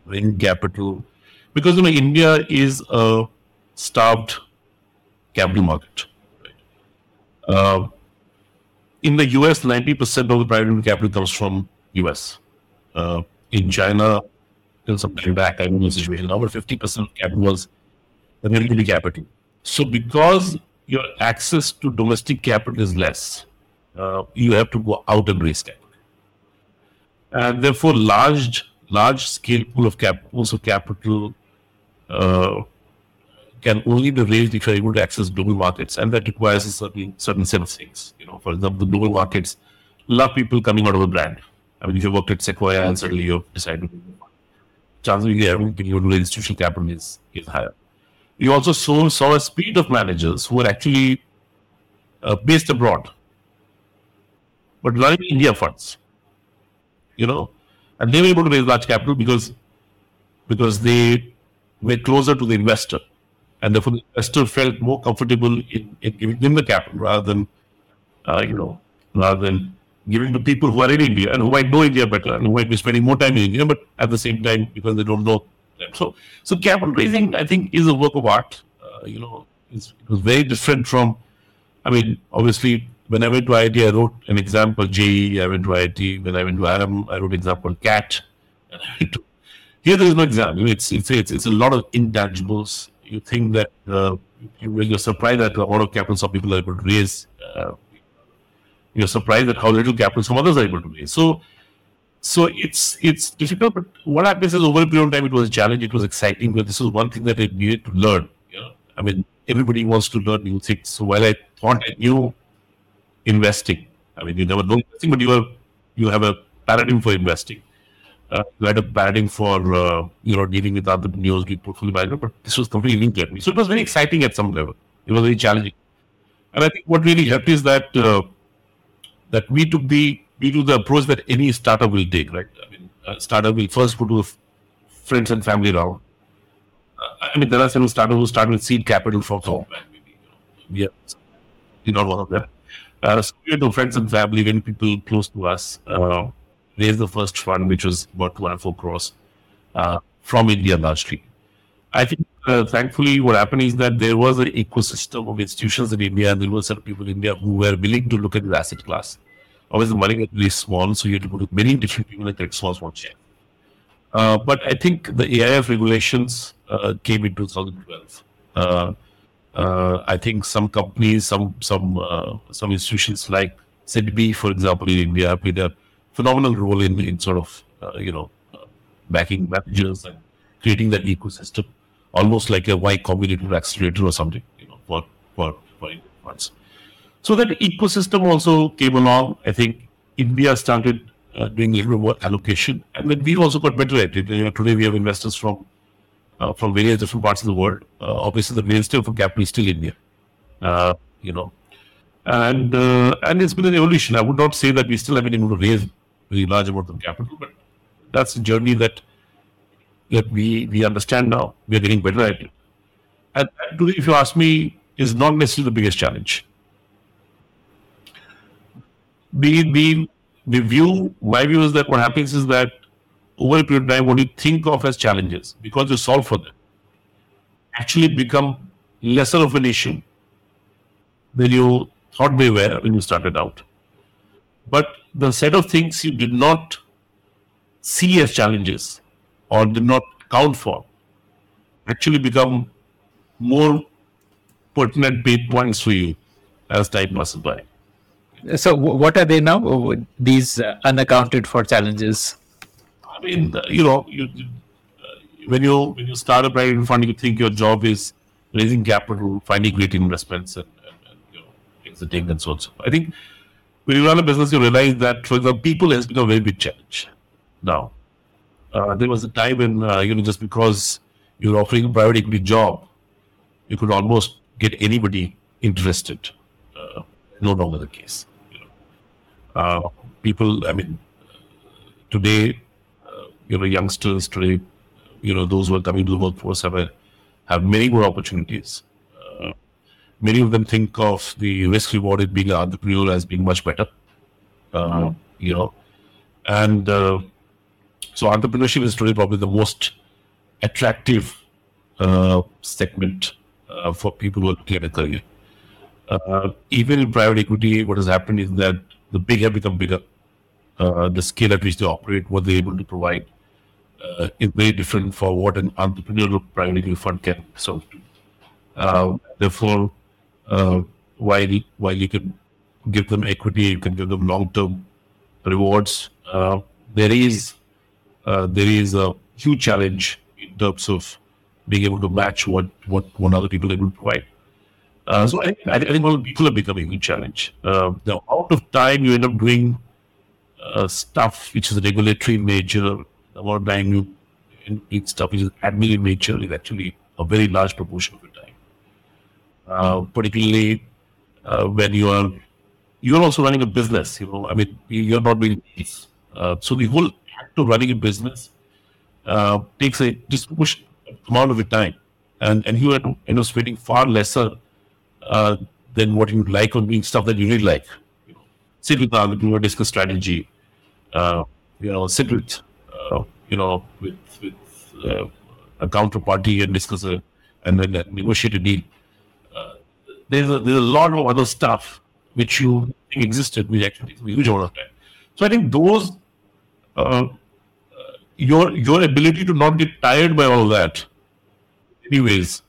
Bring capital, because you know India is a starved capital market. Uh, in the US, 90% of the private capital comes from US. Uh, in China, till some time back, I don't know the situation now, but 50% of capital was renminbi capital. So because your access to domestic capital is less, uh, you have to go out and raise capital and therefore large large scale pool of cap pools of capital uh, can only be raised if you're able to access global markets, and that requires a certain certain set of things. You know, for example, the global markets love people coming out of a brand. I mean, if you worked at Sequoia and suddenly you decide to chances of you having to do institutional capital is, is higher. We also saw, saw a speed of managers who were actually uh, based abroad, but running India funds, you know, and they were able to raise large capital because because they were closer to the investor, and therefore the investor felt more comfortable in, in giving them the capital rather than, uh, you know, rather than giving to people who are in India and who might know India better and who might be spending more time in India, but at the same time because they don't know them. So, so capital raising, I think, is a work of art. Uh, you know, it was very different from. I mean, obviously, when I went to IIT, I wrote an example JEE. I went to IIT. When I went to IIM, I wrote an example CAT. Here, there is no exam. It's it's it's, it's a lot of intangibles. You think that uh, you, you're surprised at the amount of capital some people are able to raise. Uh, you're surprised at how little capital some others are able to raise. So, so it's it's difficult. But what happens is over a period of time, it was a challenge. It was exciting, but this was one thing that I needed to learn. You know? I mean, everybody wants to learn new things. So while I thought I knew investing, I mean, you never know investing, but you have you have a paradigm for investing. Uh, you had a paradigm for uh, you know dealing with entrepreneurs, doing portfolio management, but this was completely new to me. So it was very exciting at some level. It was very challenging, and I think what really helped is that. Uh, that we took the we took the approach that any startup will take, right? I mean, a startup will first put to friends and family around. Uh, I mean, there are some startups who start with seed capital from home. Yeah, you're not one of them. Uh, to friends and family, when people close to us, uh, raised the first fund, which was about two and four crores uh, from India largely. I think, uh, thankfully, what happened is that there was an ecosystem of institutions in India, and there were certain people in India who were willing to look at the asset class obviously the money is really small, so you had to put many different people like that small, small check. Uh, but I think the AIF regulations uh, came in 2012. Uh, I think some companies, some some uh, some institutions like SIDBI, for example, in India, played a phenomenal role in, in sort of uh, you know backing managers and creating that ecosystem, almost like a Y Combinator accelerator or something, you know, for for for funds. So that ecosystem also came along. I think India started uh, doing a little more allocation, and then we also got better at it. You know, today we have investors from from various different parts of the world. Uh, obviously, the mainstay of capital is still India. Uh, you know, and uh, and it's been an evolution. I would not say that we still haven't been able to raise very large amount of capital, but that's a journey that that we we understand now. We are getting better at it. And if you ask me, is not necessarily the biggest challenge the the the view my view is that what happens is that over a period of time what you think of as challenges because you solve for them actually become lesser of an issue than you thought they were when you started out but the set of things you did not see as challenges or did not count for actually become more pertinent pain points for you as time passes by so, what are they now? These uh, unaccounted for challenges. I mean, you know, you, uh, when you when you start a private fund, you think your job is raising capital, finding great investments, and, and, and you know, exiting and so on. So I think when you run a business, you realize that, for example, people has become a very big challenge. Now, uh, there was a time when uh, you know just because you're offering a private equity job, you could almost get anybody interested. Uh, no longer the case. Uh, people, I mean, today, you know, youngsters today, you know, those who are coming to the workforce have a, have many more opportunities. Uh, many of them think of the risk rewarded being an entrepreneur as being much better. Uh, you know, and uh, so entrepreneurship is today probably the most attractive uh, segment for people who are looking at a career. even in private equity, what has happened is that the big have become bigger. Uh, the scale at which they operate, what they're able to provide, uh, is very different for what an entrepreneurial private equity fund can solve. Uh, therefore, uh, while while you can give them equity, you can give them long term rewards. Uh, there is uh, there is a huge challenge in terms of being able to match what what other people are able to provide. Uh, so I, think I think people are becoming a huge challenge. The amount of time you end up doing stuff which is regulatory nature, the amount of time you in stuff which is admin in nature is actually a very large proportion of your time. Uh, particularly uh, when you are you're also running a business. You know, I mean, you're not doing this. Uh, so the whole act of running a business uh, takes a disproportionate amount of your time, and and you are you know spending far lesser uh, than what you'd like on doing stuff that you really like. You know, sit with the entrepreneur, discuss strategy. Uh, you know, sit with uh, you know with with uh, a counterparty and discuss a and then negotiate a deal. Uh, there's a, there's a lot of other stuff which you think existed, which actually takes a huge amount of time. So I think those uh, your your ability to not get tired by all that, anyways,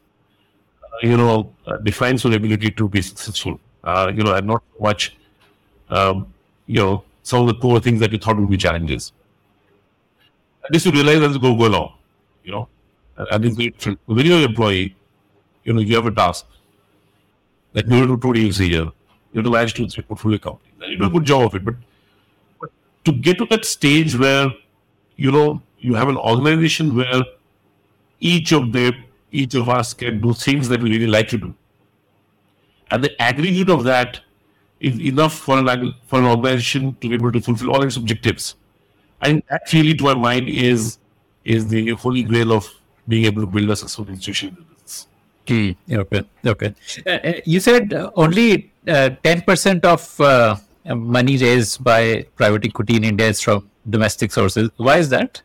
uh, you know, uh, defines your ability to be successful. Uh, you know, and not much, um, you know, some of the core things that you thought would be challenges. At least you realize as you go, go along, you know, and it's very different. When you're an employee, you know, you have a task. Like you have to do deals a year. You have to manage two, three portfolio companies. And you do a good job of it. But, but to get to that stage where you know, you have an organization where each of them, each of us can do things that we really like to do. And the aggregate of that is enough for an, for an organization to be able to fulfill all its objectives. And that really, to my mind, is is the holy grail of being able to build a successful institution. Hmm. Okay. Okay. Uh, uh, you said uh, only uh, ten percent of uh, money raised by private equity in India is from domestic sources. Why is that?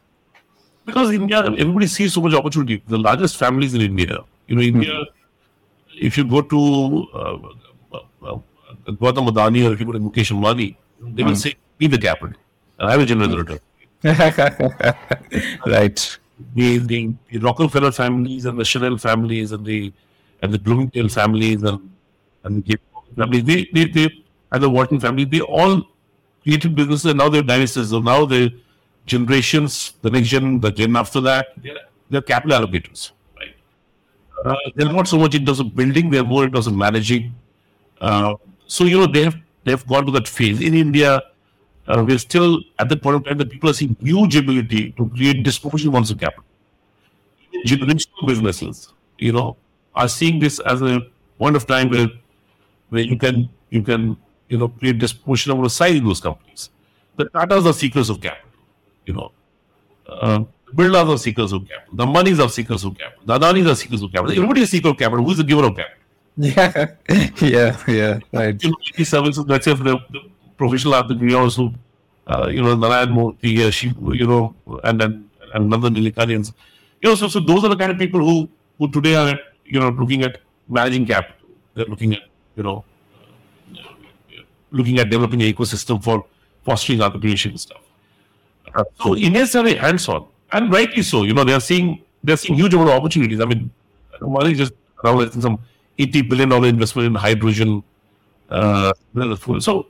Because India, everybody sees so much opportunity. The largest families in India, you know, India, mm-hmm. if you go to uh, uh, Gautam Adani or if you go to Mukesh Ambani, they will mm. say, be the capital. I was generate the return. right. The, the, the, Rockefeller families and the Chanel families and the and the Bloomingdale families and and the families, they, they, they, and the Walton family, they all created businesses and now they're dynasties. So now the generations, the next gen, the gen after that, they're, they're capital allocators, right? Uh, they're not so much in terms of building, they're more in terms of managing. Uh, so, you know, they have, they have gone to that phase. In India, uh, we're still at that point of time that people are seeing huge ability to create disproportionate amounts of capital. Generational businesses, you know, are seeing this as a point of time where where you can you can you know, create disproportionate amount of size in those companies. The Tatas are seekers of capital, you know. Uh, Birlas are seekers of capital. The Ambanis are seekers of capital. The Adanis are seekers of capital. Everybody is a seeker of capital. Who is the giver of capital? Yeah, yeah, yeah, right. You know, services, let's say for the, the professional athlete, also, uh, you know, Narayan Murthy, uh, she, you know, and then and Nandan Nilekanis. You know, so, so those are the kind of people who, who today are, you know, looking at managing capital. They're looking at, you know, looking at developing an ecosystem for fostering entrepreneurship and stuff. Uh, so Indians are hands-on, and rightly so. You know, they are seeing they are seeing huge amount of opportunities. I mean, money is just around some eighty billion dollar investment in hydrogen. Uh, so,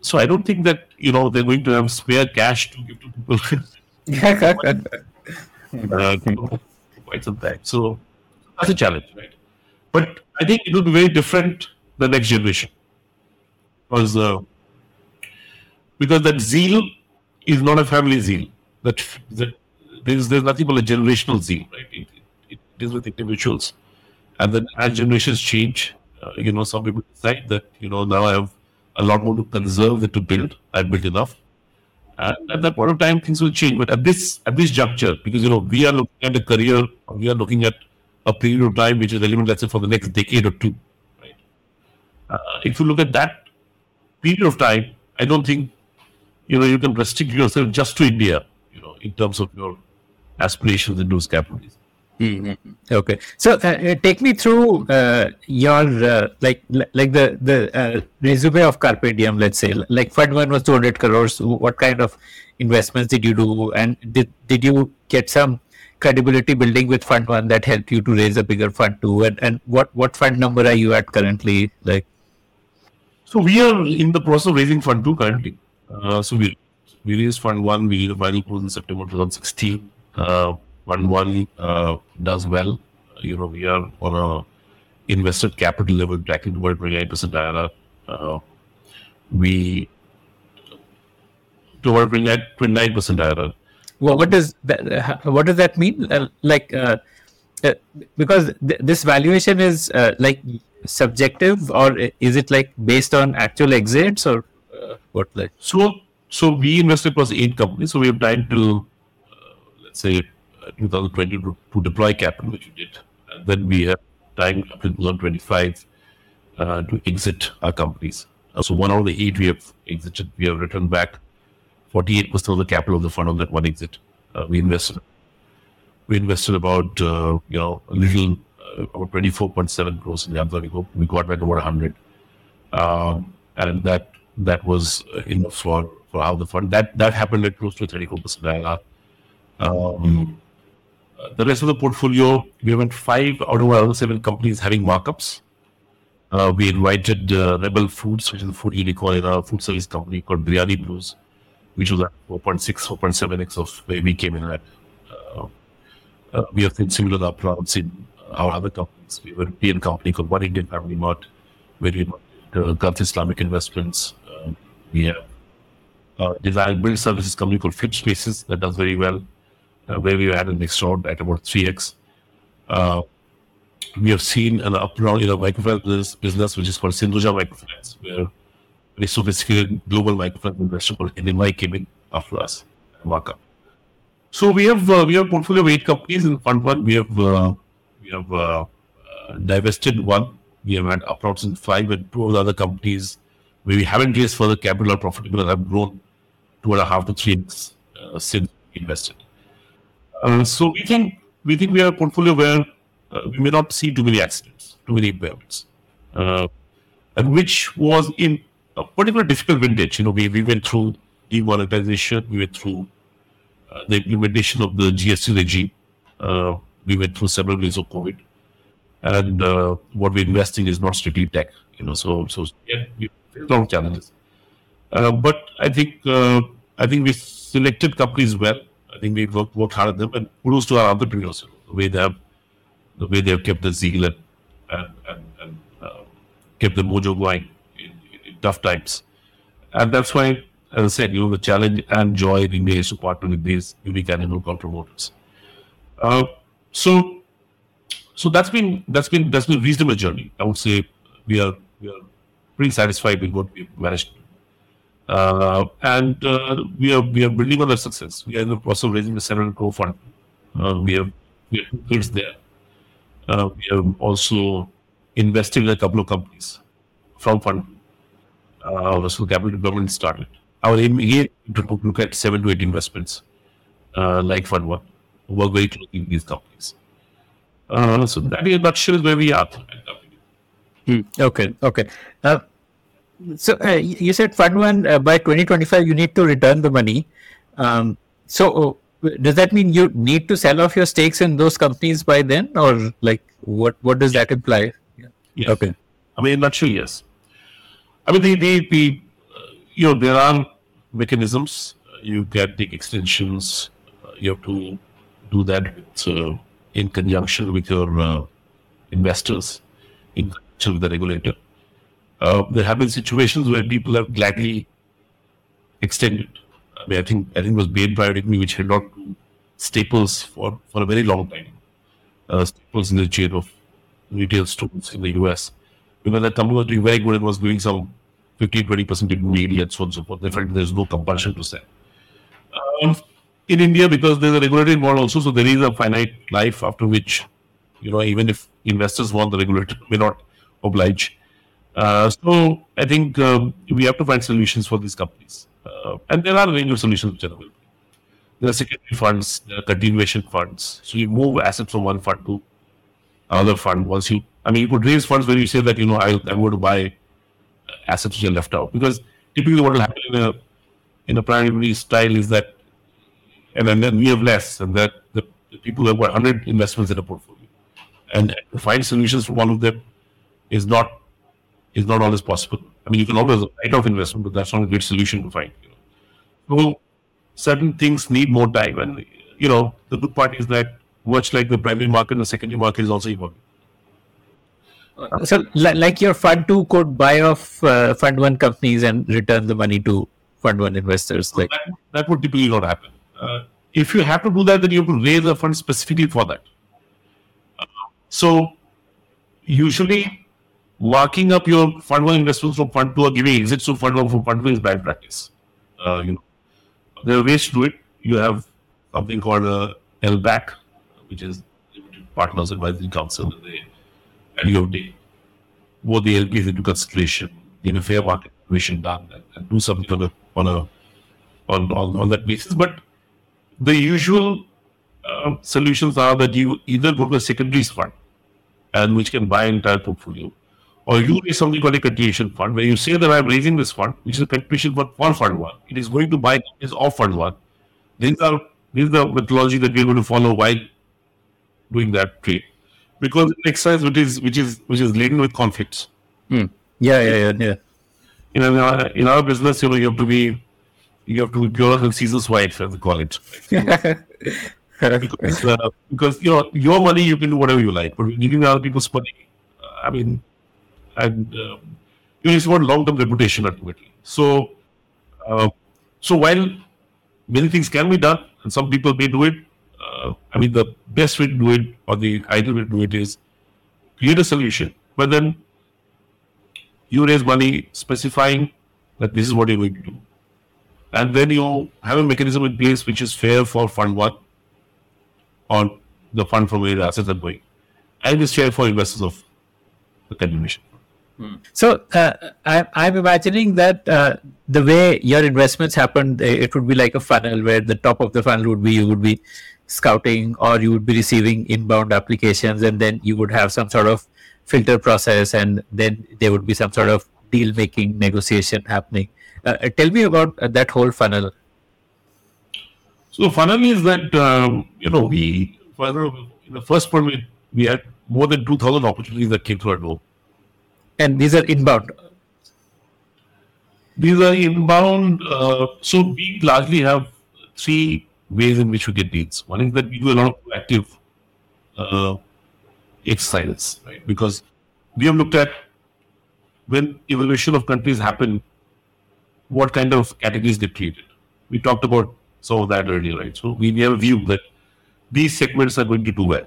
so I don't think that you know they're going to have spare cash to give to people. uh, quite some time. So that's a challenge, right? But I think it will be very different the next generation because uh, because that zeal is not a family zeal. That that there's there's nothing but a generational zeal, right? It, it, it is with individuals, and then as generations change, uh, you know, some people decide that you know now I have a lot more to conserve than to build. I've built enough, and at that point of time things will change. But at this at this juncture, because you know we are looking at a career, we are looking at a period of time which is relevant, let's say, for the next decade or two. Right? Uh, if you look at that period of time, I don't think you know you can restrict yourself just to India. You know, in terms of your aspirations in those capitals. Mm-hmm. Okay, so uh, uh, take me through uh, your uh, like like the the uh, resume of Carpediem. Let's say like fund one was two hundred crores. What kind of investments did you do, and did did you get some credibility building with fund one that helped you to raise a bigger fund two? And and what what fund number are you at currently? Like so we are in the process of raising fund two currently. Uh, so we we raised fund one. We did a final close in September 2016. Uh, fund one uh, does well. You know, we are on a invested capital level tracking toward 29% IRR. Uh, we to about 29 percent IRR. Well, what does that? Uh, what does that mean? Uh, like, uh, uh, because th- this valuation is uh, like subjective, or is it like based on actual exits, or uh, what? Like, So, so we invested across eight companies. So we have time till, uh, let's say, 2020 to, to deploy capital, which we did. And then we have time up to 2025 uh, to exit our companies. Uh, so one out of the eight we have exited, we have returned back 48% of the capital of the fund on that one exit. Uh, we invested. We invested about, uh, you know, a little, uh, about 24.7 crores in the. We got, we got back about 100 um, and that that was uh, enough for for how the fund that that happened at close to 34 percent IRR. Um, uh, the rest of the portfolio, we went five out of our seven companies having markups. Uh, we invited uh, Rebel Foods, which is a food unicorn in our food service company called Biryani Blues, which was at 4.6, 4.7x of where we came in at. Uh, uh, we have seen similar uprounds in our other companies. We have a European company called One Indian Family Mart, where we uh, Gulf Islamic Investments. Uh, we have uh, design build services company called Flip Spaces that does very well, where we had an next at about 3x. Uh, we have seen an up round in a microfinance business, which is called Sindhuja Microfinance, where very sophisticated global microfinance investor called NMI came in after us, markup. So we have uh, we have portfolio of eight companies in Fund One. We have uh, we have uh, uh, divested one. We have had uprounds in five, and two of the other companies where we haven't raised further capital or profitable have grown two and a half to three x uh, since we invested. Uh, so we think we think we have a portfolio where uh, we may not see too many accidents, too many impairments, uh, and which was in a particular difficult vintage. You know, we, we went through demonetization, we went through uh, the implementation of the GST regime. Uh, we went through several waves of COVID, and what we're investing is not strictly tech. You know, so so yeah, we faced a lot of challenges. But I think I think we selected companies well. I think we worked, worked hard at them, and kudos to our entrepreneurs. The way they have, the way they have kept the zeal and and and, and uh, kept the mojo going in, in tough times. And that's why, as I said, you know, the challenge and joy in is to partner with these unique animal called promoters. Uh, so, so that's been that's been that's been a reasonable journey. I would say we are we are pretty satisfied with what we've managed. Uh, and uh, we are we are building on that success. We are in the process of raising a 700 crore fund. Uh, we have we have kids there. Uh, we have also invested in a couple of companies from fund. Uh, so capital development started. Our aim here to look- at seven to eight investments, uh, like Fund One, work very closely with these companies. Uh, so that in a nutshell is where we are. okay, okay. Uh, so uh, you said Fund One uh, by 2025 you need to return the money. Um, so uh, does that mean you need to sell off your stakes in those companies by then, or like what? What does that imply? Yes. Okay. I mean, not sure yes. I mean, the, the, the uh, you know, there are mechanisms. You can take extensions. Uh, you have to do that with, uh, in conjunction with your uh, investors, in conjunction with the regulator. Uh, there have been situations where people have gladly extended. I mean, I think I think it was Bain Equity which held on to Staples for, for a very long time. Uh, Staples in the chain of retail stores in the US. Because that company was doing very good and was doing some 15 20% in daily and so on and so forth. They felt there's no compulsion to sell. Um, in India, because there's a regulator involved also, so there is a finite life after which, you know, even if investors want, the regulator may not oblige. Uh, so I think um, we have to find solutions for these companies. Uh, and there are a range of solutions which are available. There are secondary funds, there are continuation funds. So you move assets from one fund to another fund. Once you, I mean, you could raise funds where you say that, you know, I, I'm going to buy assets which are left out. Because typically what will happen in a, in a primary style is that, and then, then we have less, and that the, the people have got 100 investments in a portfolio. And to find solutions for one of them is not is not always possible. I mean, you can always write off investment, but that's not a great solution to find. You know? So certain things need more time, and you know the good part is that much like the primary market, the secondary market is also evolving. So, like your fund two could buy off uh, fund one companies and return the money to fund one investors. Like that, that would typically not happen. Uh, if you have to do that, then you have to raise a fund specifically for that. Uh, so, usually, marking up your fund one investments from fund two or giving exits to fund one from fund two is bad practice. Uh, you know, there are ways to do it. You have something called a LPAC, which is Limited Partners Advisory Council, and, you to take both the LPs into consideration, in a fair market valuation done, and, and do something on a, on a on, on, on that basis. But the usual uh, solutions are that you either go to a secondaries fund, and which can buy entire portfolio, or you raise something called a continuation fund, where you say that I'm raising this fund, which is a continuation fund for fund one. It is going to buy is of fund one. These are this is the methodology that we're going to follow while doing that trade, because it's an exercise which is which is which is laden with conflicts. yeah, yeah, yeah, yeah. You know, in our, in our business, you know, you have to be you have to be pure and Caesar's wife, as they call it. because, uh, because you know your money you can do whatever you like, but giving other people's money, I mean, and um, it's about long term reputation ultimately. So, uh, so while many things can be done, and some people may do it, uh, I mean the best way to do it or the ideal way to do it is create a solution, but then you raise money specifying that this is what you're going to do, and then you have a mechanism in place which is fair for fund one on the fund from where the assets are going, and is fair for investors of the continuation. So uh, I, I'm imagining that uh, the way your investments happened, eh, it would be like a funnel where the top of the funnel would be you would be scouting or you would be receiving inbound applications, and then you would have some sort of filter process, and then there would be some sort of deal making negotiation happening. Uh, uh, tell me about uh, that whole funnel. So funnel is that um, you know we in the first one we, we had more than two thousand opportunities that came through our door. And these are inbound. These are inbound. Uh, so we largely have three ways in which we get deals. One is that we do a lot of proactive uh, exercises, right? Because we have looked at when evaluation of countries happen, what kind of categories they created. We talked about some of that earlier, right? So we have a view that these segments are going to do well.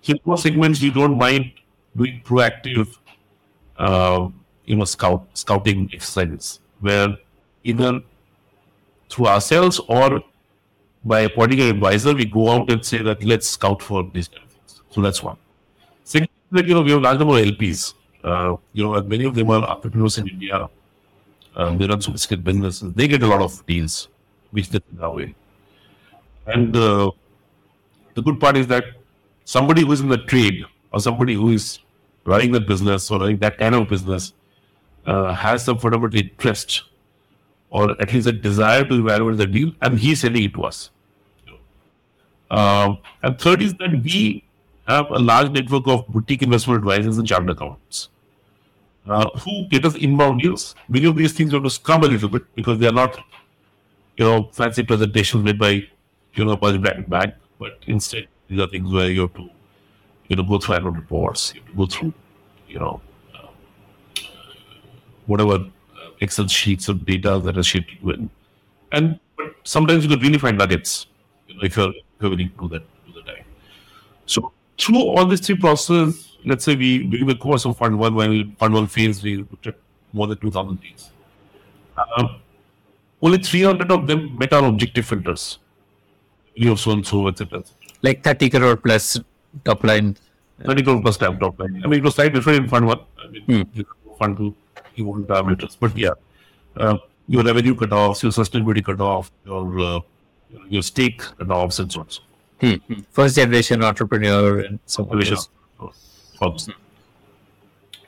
So in segments, you don't mind doing proactive uh, you know, scout scouting exercises where either through ourselves or by appointing an advisor, we go out and say that let's scout for these kind of things. So that's one. Second, that you know, we have a large number of LPs. Uh, you know, and many of them are entrepreneurs in India. Um, they run sophisticated businesses. They get a lot of deals, which they take away. And uh, the good part is that somebody who is in the trade or somebody who is running the business or running that kind of business uh, has some fundamental interest or at least a desire to evaluate the deal, and he's selling it to us. Um, and third is that we have a large network of boutique investment advisors and chartered accountants uh, who get us inbound deals. Many of these things have to scrub a little bit because they are not, you know, fancy presentations made by, you know, a bank, bank, but instead these are things where you have to you know, go through annual reports, you go through, you know, uh, whatever Excel sheets of data that are shared with. And but sometimes you can really find nuggets, you know, if you're, if you're willing to do that, do the time. So through all these three processes, let's say we during the course of Fund One, when Fund One phase, we looked at more than two thousand deals. Uh, only 300 of them met our objective filters. You know, so and so, etc. Like 30 crore plus top line. 30 crore plus top, top line. I mean, it was slightly different in Fund 1. I mean, you Fund 2, you won't parameters. But yeah, uh, your revenue cutoffs, your sustainability cutoff, your, uh, your stake cutoffs, and so on. So Hmm. First generation entrepreneur and so on.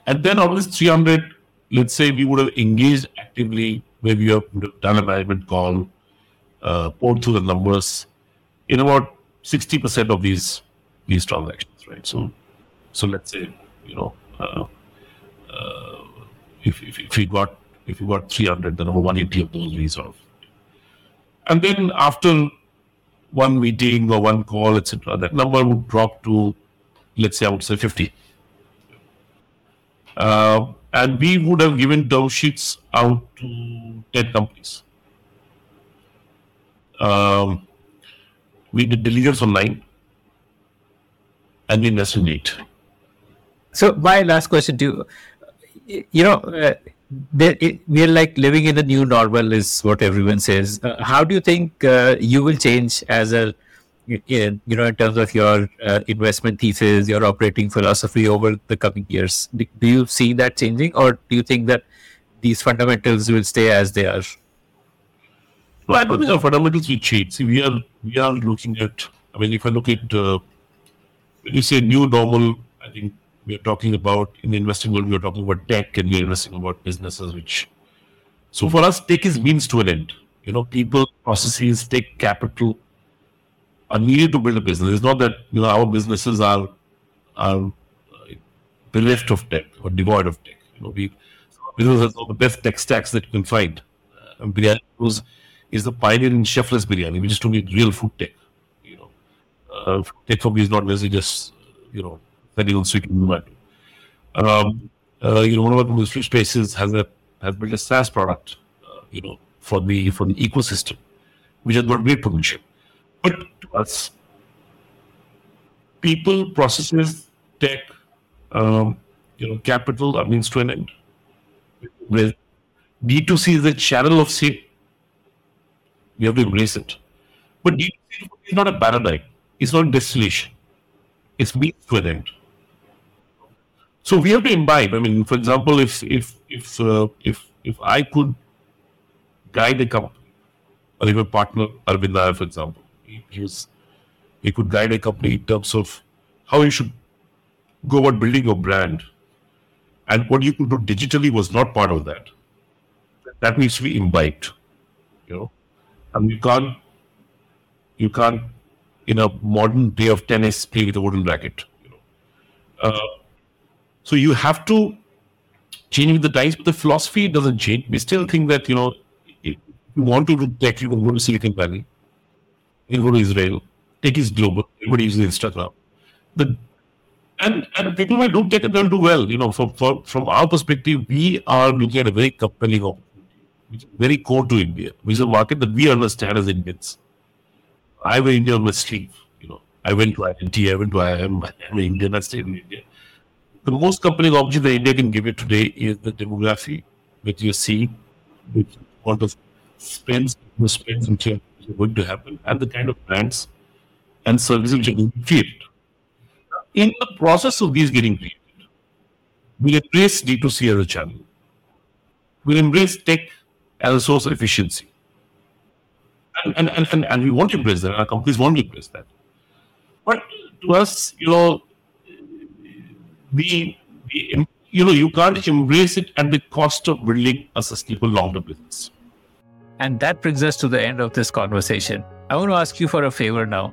And then out of this 300, let's say we would have engaged actively, where we have have done a management call, uh, poured through the numbers in about 60% of these these transactions, right? So, so let's say, you know, uh, uh, if, if, if we got if we got 300, then over 180 of those we. And then after one meeting or one call, etc., that number would drop to, let's say, I would say 50. Uh, and we would have given term sheets out to 10 companies. Um, we did diligence on nine, and we invested in eight. So my last question to you, you know, uh, there, it, we are like living in the new normal, is what everyone says. Uh, how do you think uh, you will change as a you know, in terms of your uh, investment thesis, your operating philosophy over the coming years? Do, do you see that changing, or do you think that these fundamentals will stay as they are? No, I don't think our fundamentals will change. See, we are we are looking at. I mean, if I look at uh, when you say new normal, I think we are talking about in the investing world. We are talking about tech, and we are investing about businesses. Which, so for us, tech is means to an end. You know, people, processes, tech, capital are needed to build a business. It's not that you know our businesses are are bereft of tech or devoid of tech. You know, we business has the best tech stacks that you can find. Uh, biryani is the pioneer in chefless biryani. We just don't real food tech. Uh, tech for me is not necessarily just you know sending on and Um, uh, you know, one of our industry spaces has a has built a SaaS product. Uh, you know, for the for the ecosystem, which has got great potential. But to us, people, processes, tech, um, you know, capital are means to an end. With D2C is a channel of sale. We have to embrace it. But D2C is not a paradigm. It's not distillation. It's an end. So we have to imbibe. I mean, for example, if if if uh, if if I could guide a company, or if a partner Arvind for example, he, he was he could guide a company in terms of how you should go about building your brand, and what you could do digitally was not part of that. That needs to be imbibed, you know, and you can't you can't in a modern day of tennis play with a wooden racket, you know. Uh, so you have to change with the times, but the philosophy doesn't change. We still think that you know, if you want to do tech, you can go to Silicon Valley, you can go to Israel. Tech is global. Everybody uses Instagram. The and and people might do tech and they'll do well. You know, from for, from our perspective, we are looking at a very compelling opportunity, which is very core to India, which is a market that we understand as Indians. I Indian on my. You know, I went to IIT, I went to IIM, I'm Indian, I stayed in India the most compelling opportunity that India can give you today is the demography which you see, which amount of spends, the spends which are going to happen, and the kind of brands and services which are going to be created. In the process of these getting created, we embrace D2C as a channel. We embrace tech as a source of efficiency. And, and, and, and, and we want to embrace that, and our companies want to embrace that. But to us, you know, we, we, you know, you can't embrace it at the cost of building a sustainable long-term business. And that brings us to the end of this conversation. I want to ask you for a favor now.